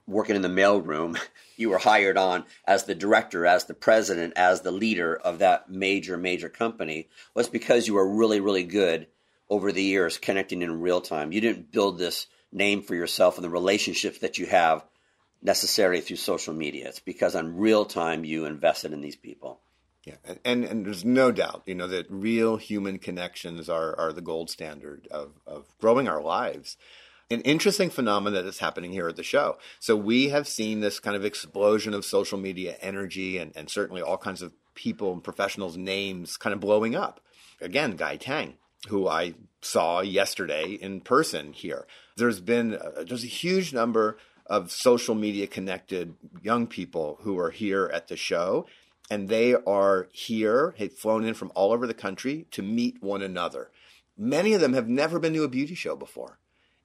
working in the mailroom, *laughs* you were hired on as the director, as the president, as the leader of that major, major company, was because you were really, really good over the years connecting in real time. You didn't build this name for yourself and the relationships that you have necessarily through social media. It's because on real time you invested in these people. Yeah, and, and there's no doubt, you know, that real human connections are, are the gold standard of, of growing our lives. An interesting phenomenon that is happening here at the show. So we have seen this kind of explosion of social media energy and, and certainly all kinds of people and professionals' names kind of blowing up. Again, Guy Tang, who I saw yesterday in person here. There's been uh, there's a huge number of social media connected young people who are here at the show and they are here, have flown in from all over the country to meet one another. Many of them have never been to a beauty show before,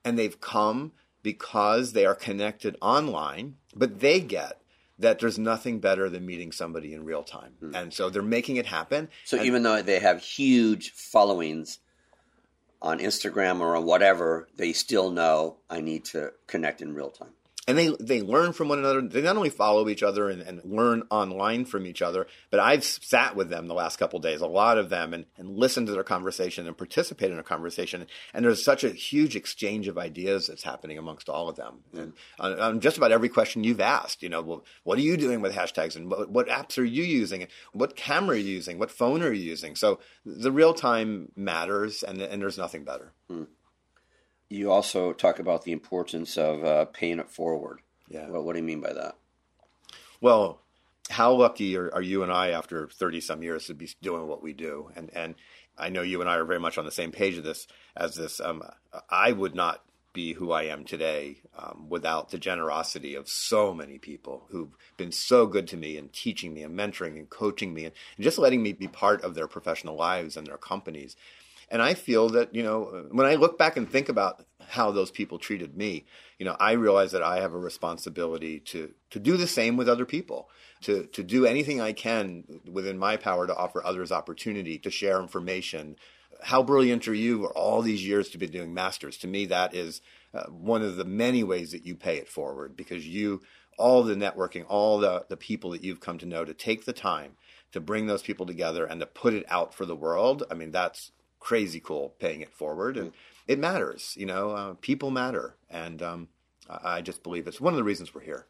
and they've come because they are connected online, but they get that there's nothing better than meeting somebody in real time. Mm. And so they're making it happen. So and, even though they have huge followings on Instagram or on whatever, they still know I need to connect in real time and they they learn from one another. They not only follow each other and, and learn online from each other, but I've sat with them the last couple days, a lot of them, and, and listened to their conversation and participated in a conversation. And there's such a huge exchange of ideas that's happening amongst all of them. Mm. And on, on just about every question you've asked, you know, well, what are you doing with hashtags, and what, what apps are you using, and what camera are you using, what phone are you using? So the real time matters, and and there's nothing better. Hmm you also talk about the importance of uh, paying it forward. Yeah. Well, what do you mean by that? Well, how lucky are, are you and I after 30 some years to be doing what we do? And, and I know you and I are very much on the same page of this as this. Um, I would not be who I am today um, without the generosity of so many people who've been so good to me and teaching me and mentoring and coaching me and, and just letting me be part of their professional lives and their companies. And I feel that, you know, when I look back and think about how those people treated me, you know, I realize that I have a responsibility to, to do the same with other people, to, to do anything I can within my power to offer others opportunity, to share information, how brilliant are you for all these years to be doing masters? To me, that is uh, one of the many ways that you pay it forward because you, all the networking, all the, the people that you've come to know to take the time to bring those people together and to put it out for the world. I mean, that's crazy cool paying it forward. And it matters, you know, uh, people matter. And um, I, I just believe it's one of the reasons we're here.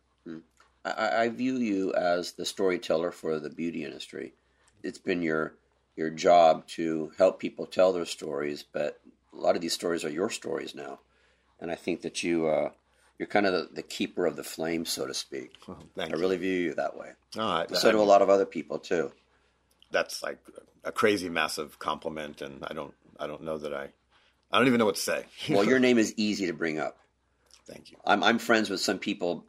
I, I view you as the storyteller for the beauty industry. It's been your your job to help people tell their stories, but a lot of these stories are your stories now, and I think that you uh, you're kind of the, the, keeper of the flame, so to speak. Oh, I really view you that way. Oh, so do a lot of other people too. That's like a crazy, massive compliment, and I don't I don't know that I I don't even know what to say. *laughs* well, your name is easy to bring up. Thank you. I'm I'm friends with some people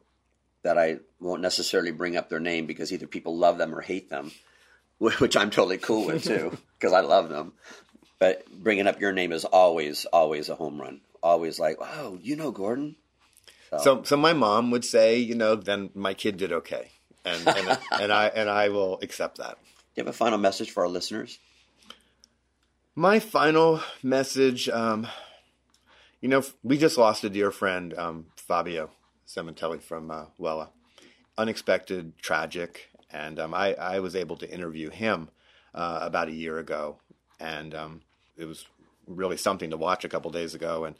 that I won't necessarily bring up their name because either people love them or hate them, *laughs* which I'm totally cool with *laughs* too because I love them. But bringing up your name is always, always a home run. Always like, oh, you know Gordon. So, so, so my mom would say, you know, then my kid did okay, and and, and I and I will accept that. Do you have a final message for our listeners? My final message, um, you know, we just lost a dear friend, um, Fabio Sementilli from uh, Wella. Unexpected, tragic, and um, I, I, was able to interview him uh, about a year ago, and um, it was really something to watch a couple days ago. And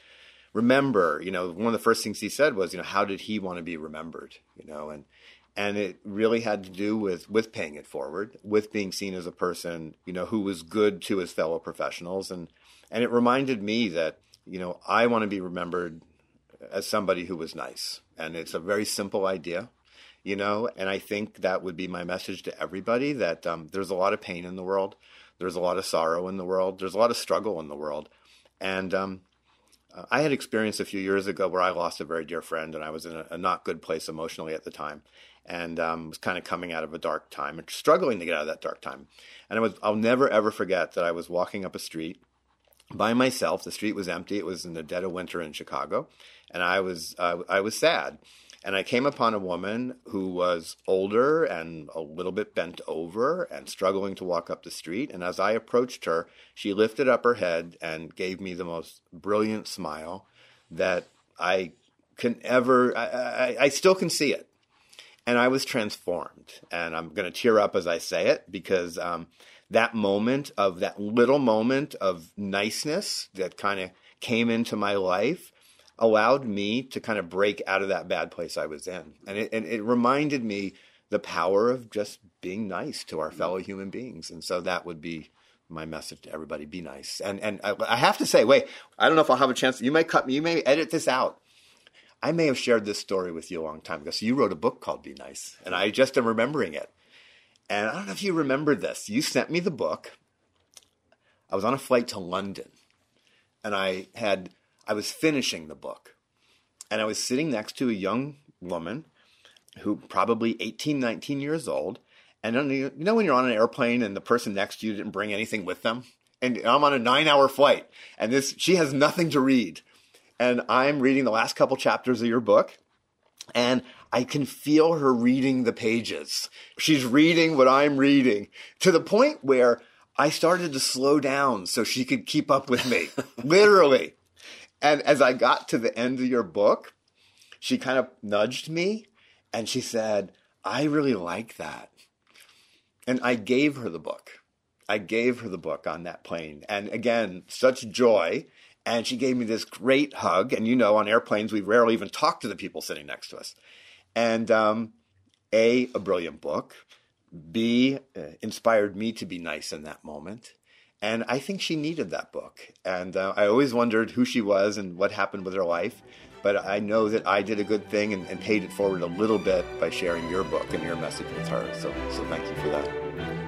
remember, you know, one of the first things he said was, you know, how did he want to be remembered? You know, and and it really had to do with with paying it forward, with being seen as a person, you know, who was good to his fellow professionals, and and it reminded me that you know I want to be remembered as somebody who was nice, and it's a very simple idea, you know. And I think that would be my message to everybody that um, there's a lot of pain in the world, there's a lot of sorrow in the world, there's a lot of struggle in the world, and um, I had experienced a few years ago where I lost a very dear friend, and I was in a, a not good place emotionally at the time, and um, was kind of coming out of a dark time and struggling to get out of that dark time. And I was, I'll never ever forget that I was walking up a street by myself. The street was empty. It was in the dead of winter in Chicago, and I was uh, I was sad. And I came upon a woman who was older and a little bit bent over and struggling to walk up the street. And as I approached her, she lifted up her head and gave me the most brilliant smile that I can ever, I, I, I still can see it. And I was transformed. And I'm going to tear up as I say it because um, that moment of that little moment of niceness that kind of came into my life allowed me to kind of break out of that bad place I was in. And it, and it reminded me the power of just being nice to our fellow human beings. And so that would be my message to everybody be nice. And and I, I have to say, wait, I don't know if I'll have a chance. You may cut me, you may edit this out. I may have shared this story with you a long time ago. So you wrote a book called Be Nice, and I just am remembering it. And I don't know if you remember this. You sent me the book. I was on a flight to London, and I had I was finishing the book, and I was sitting next to a young woman who probably 18, 19 years old. And you know when you're on an airplane and the person next to you didn't bring anything with them, and I'm on a nine-hour flight, and this she has nothing to read, and I'm reading the last couple chapters of your book, and I can feel her reading the pages. She's reading what I'm reading to the point where I started to slow down so she could keep up with me, *laughs* literally. And as I got to the end of your book, she kind of nudged me and she said, I really like that. And I gave her the book. I gave her the book on that plane. And again, such joy. And she gave me this great hug. And you know, on airplanes, we rarely even talk to the people sitting next to us. And um, A, a brilliant book. B, uh, inspired me to be nice in that moment. And I think she needed that book. And uh, I always wondered who she was and what happened with her life. But I know that I did a good thing and, and paid it forward a little bit by sharing your book and your message with her. So, so thank you for that.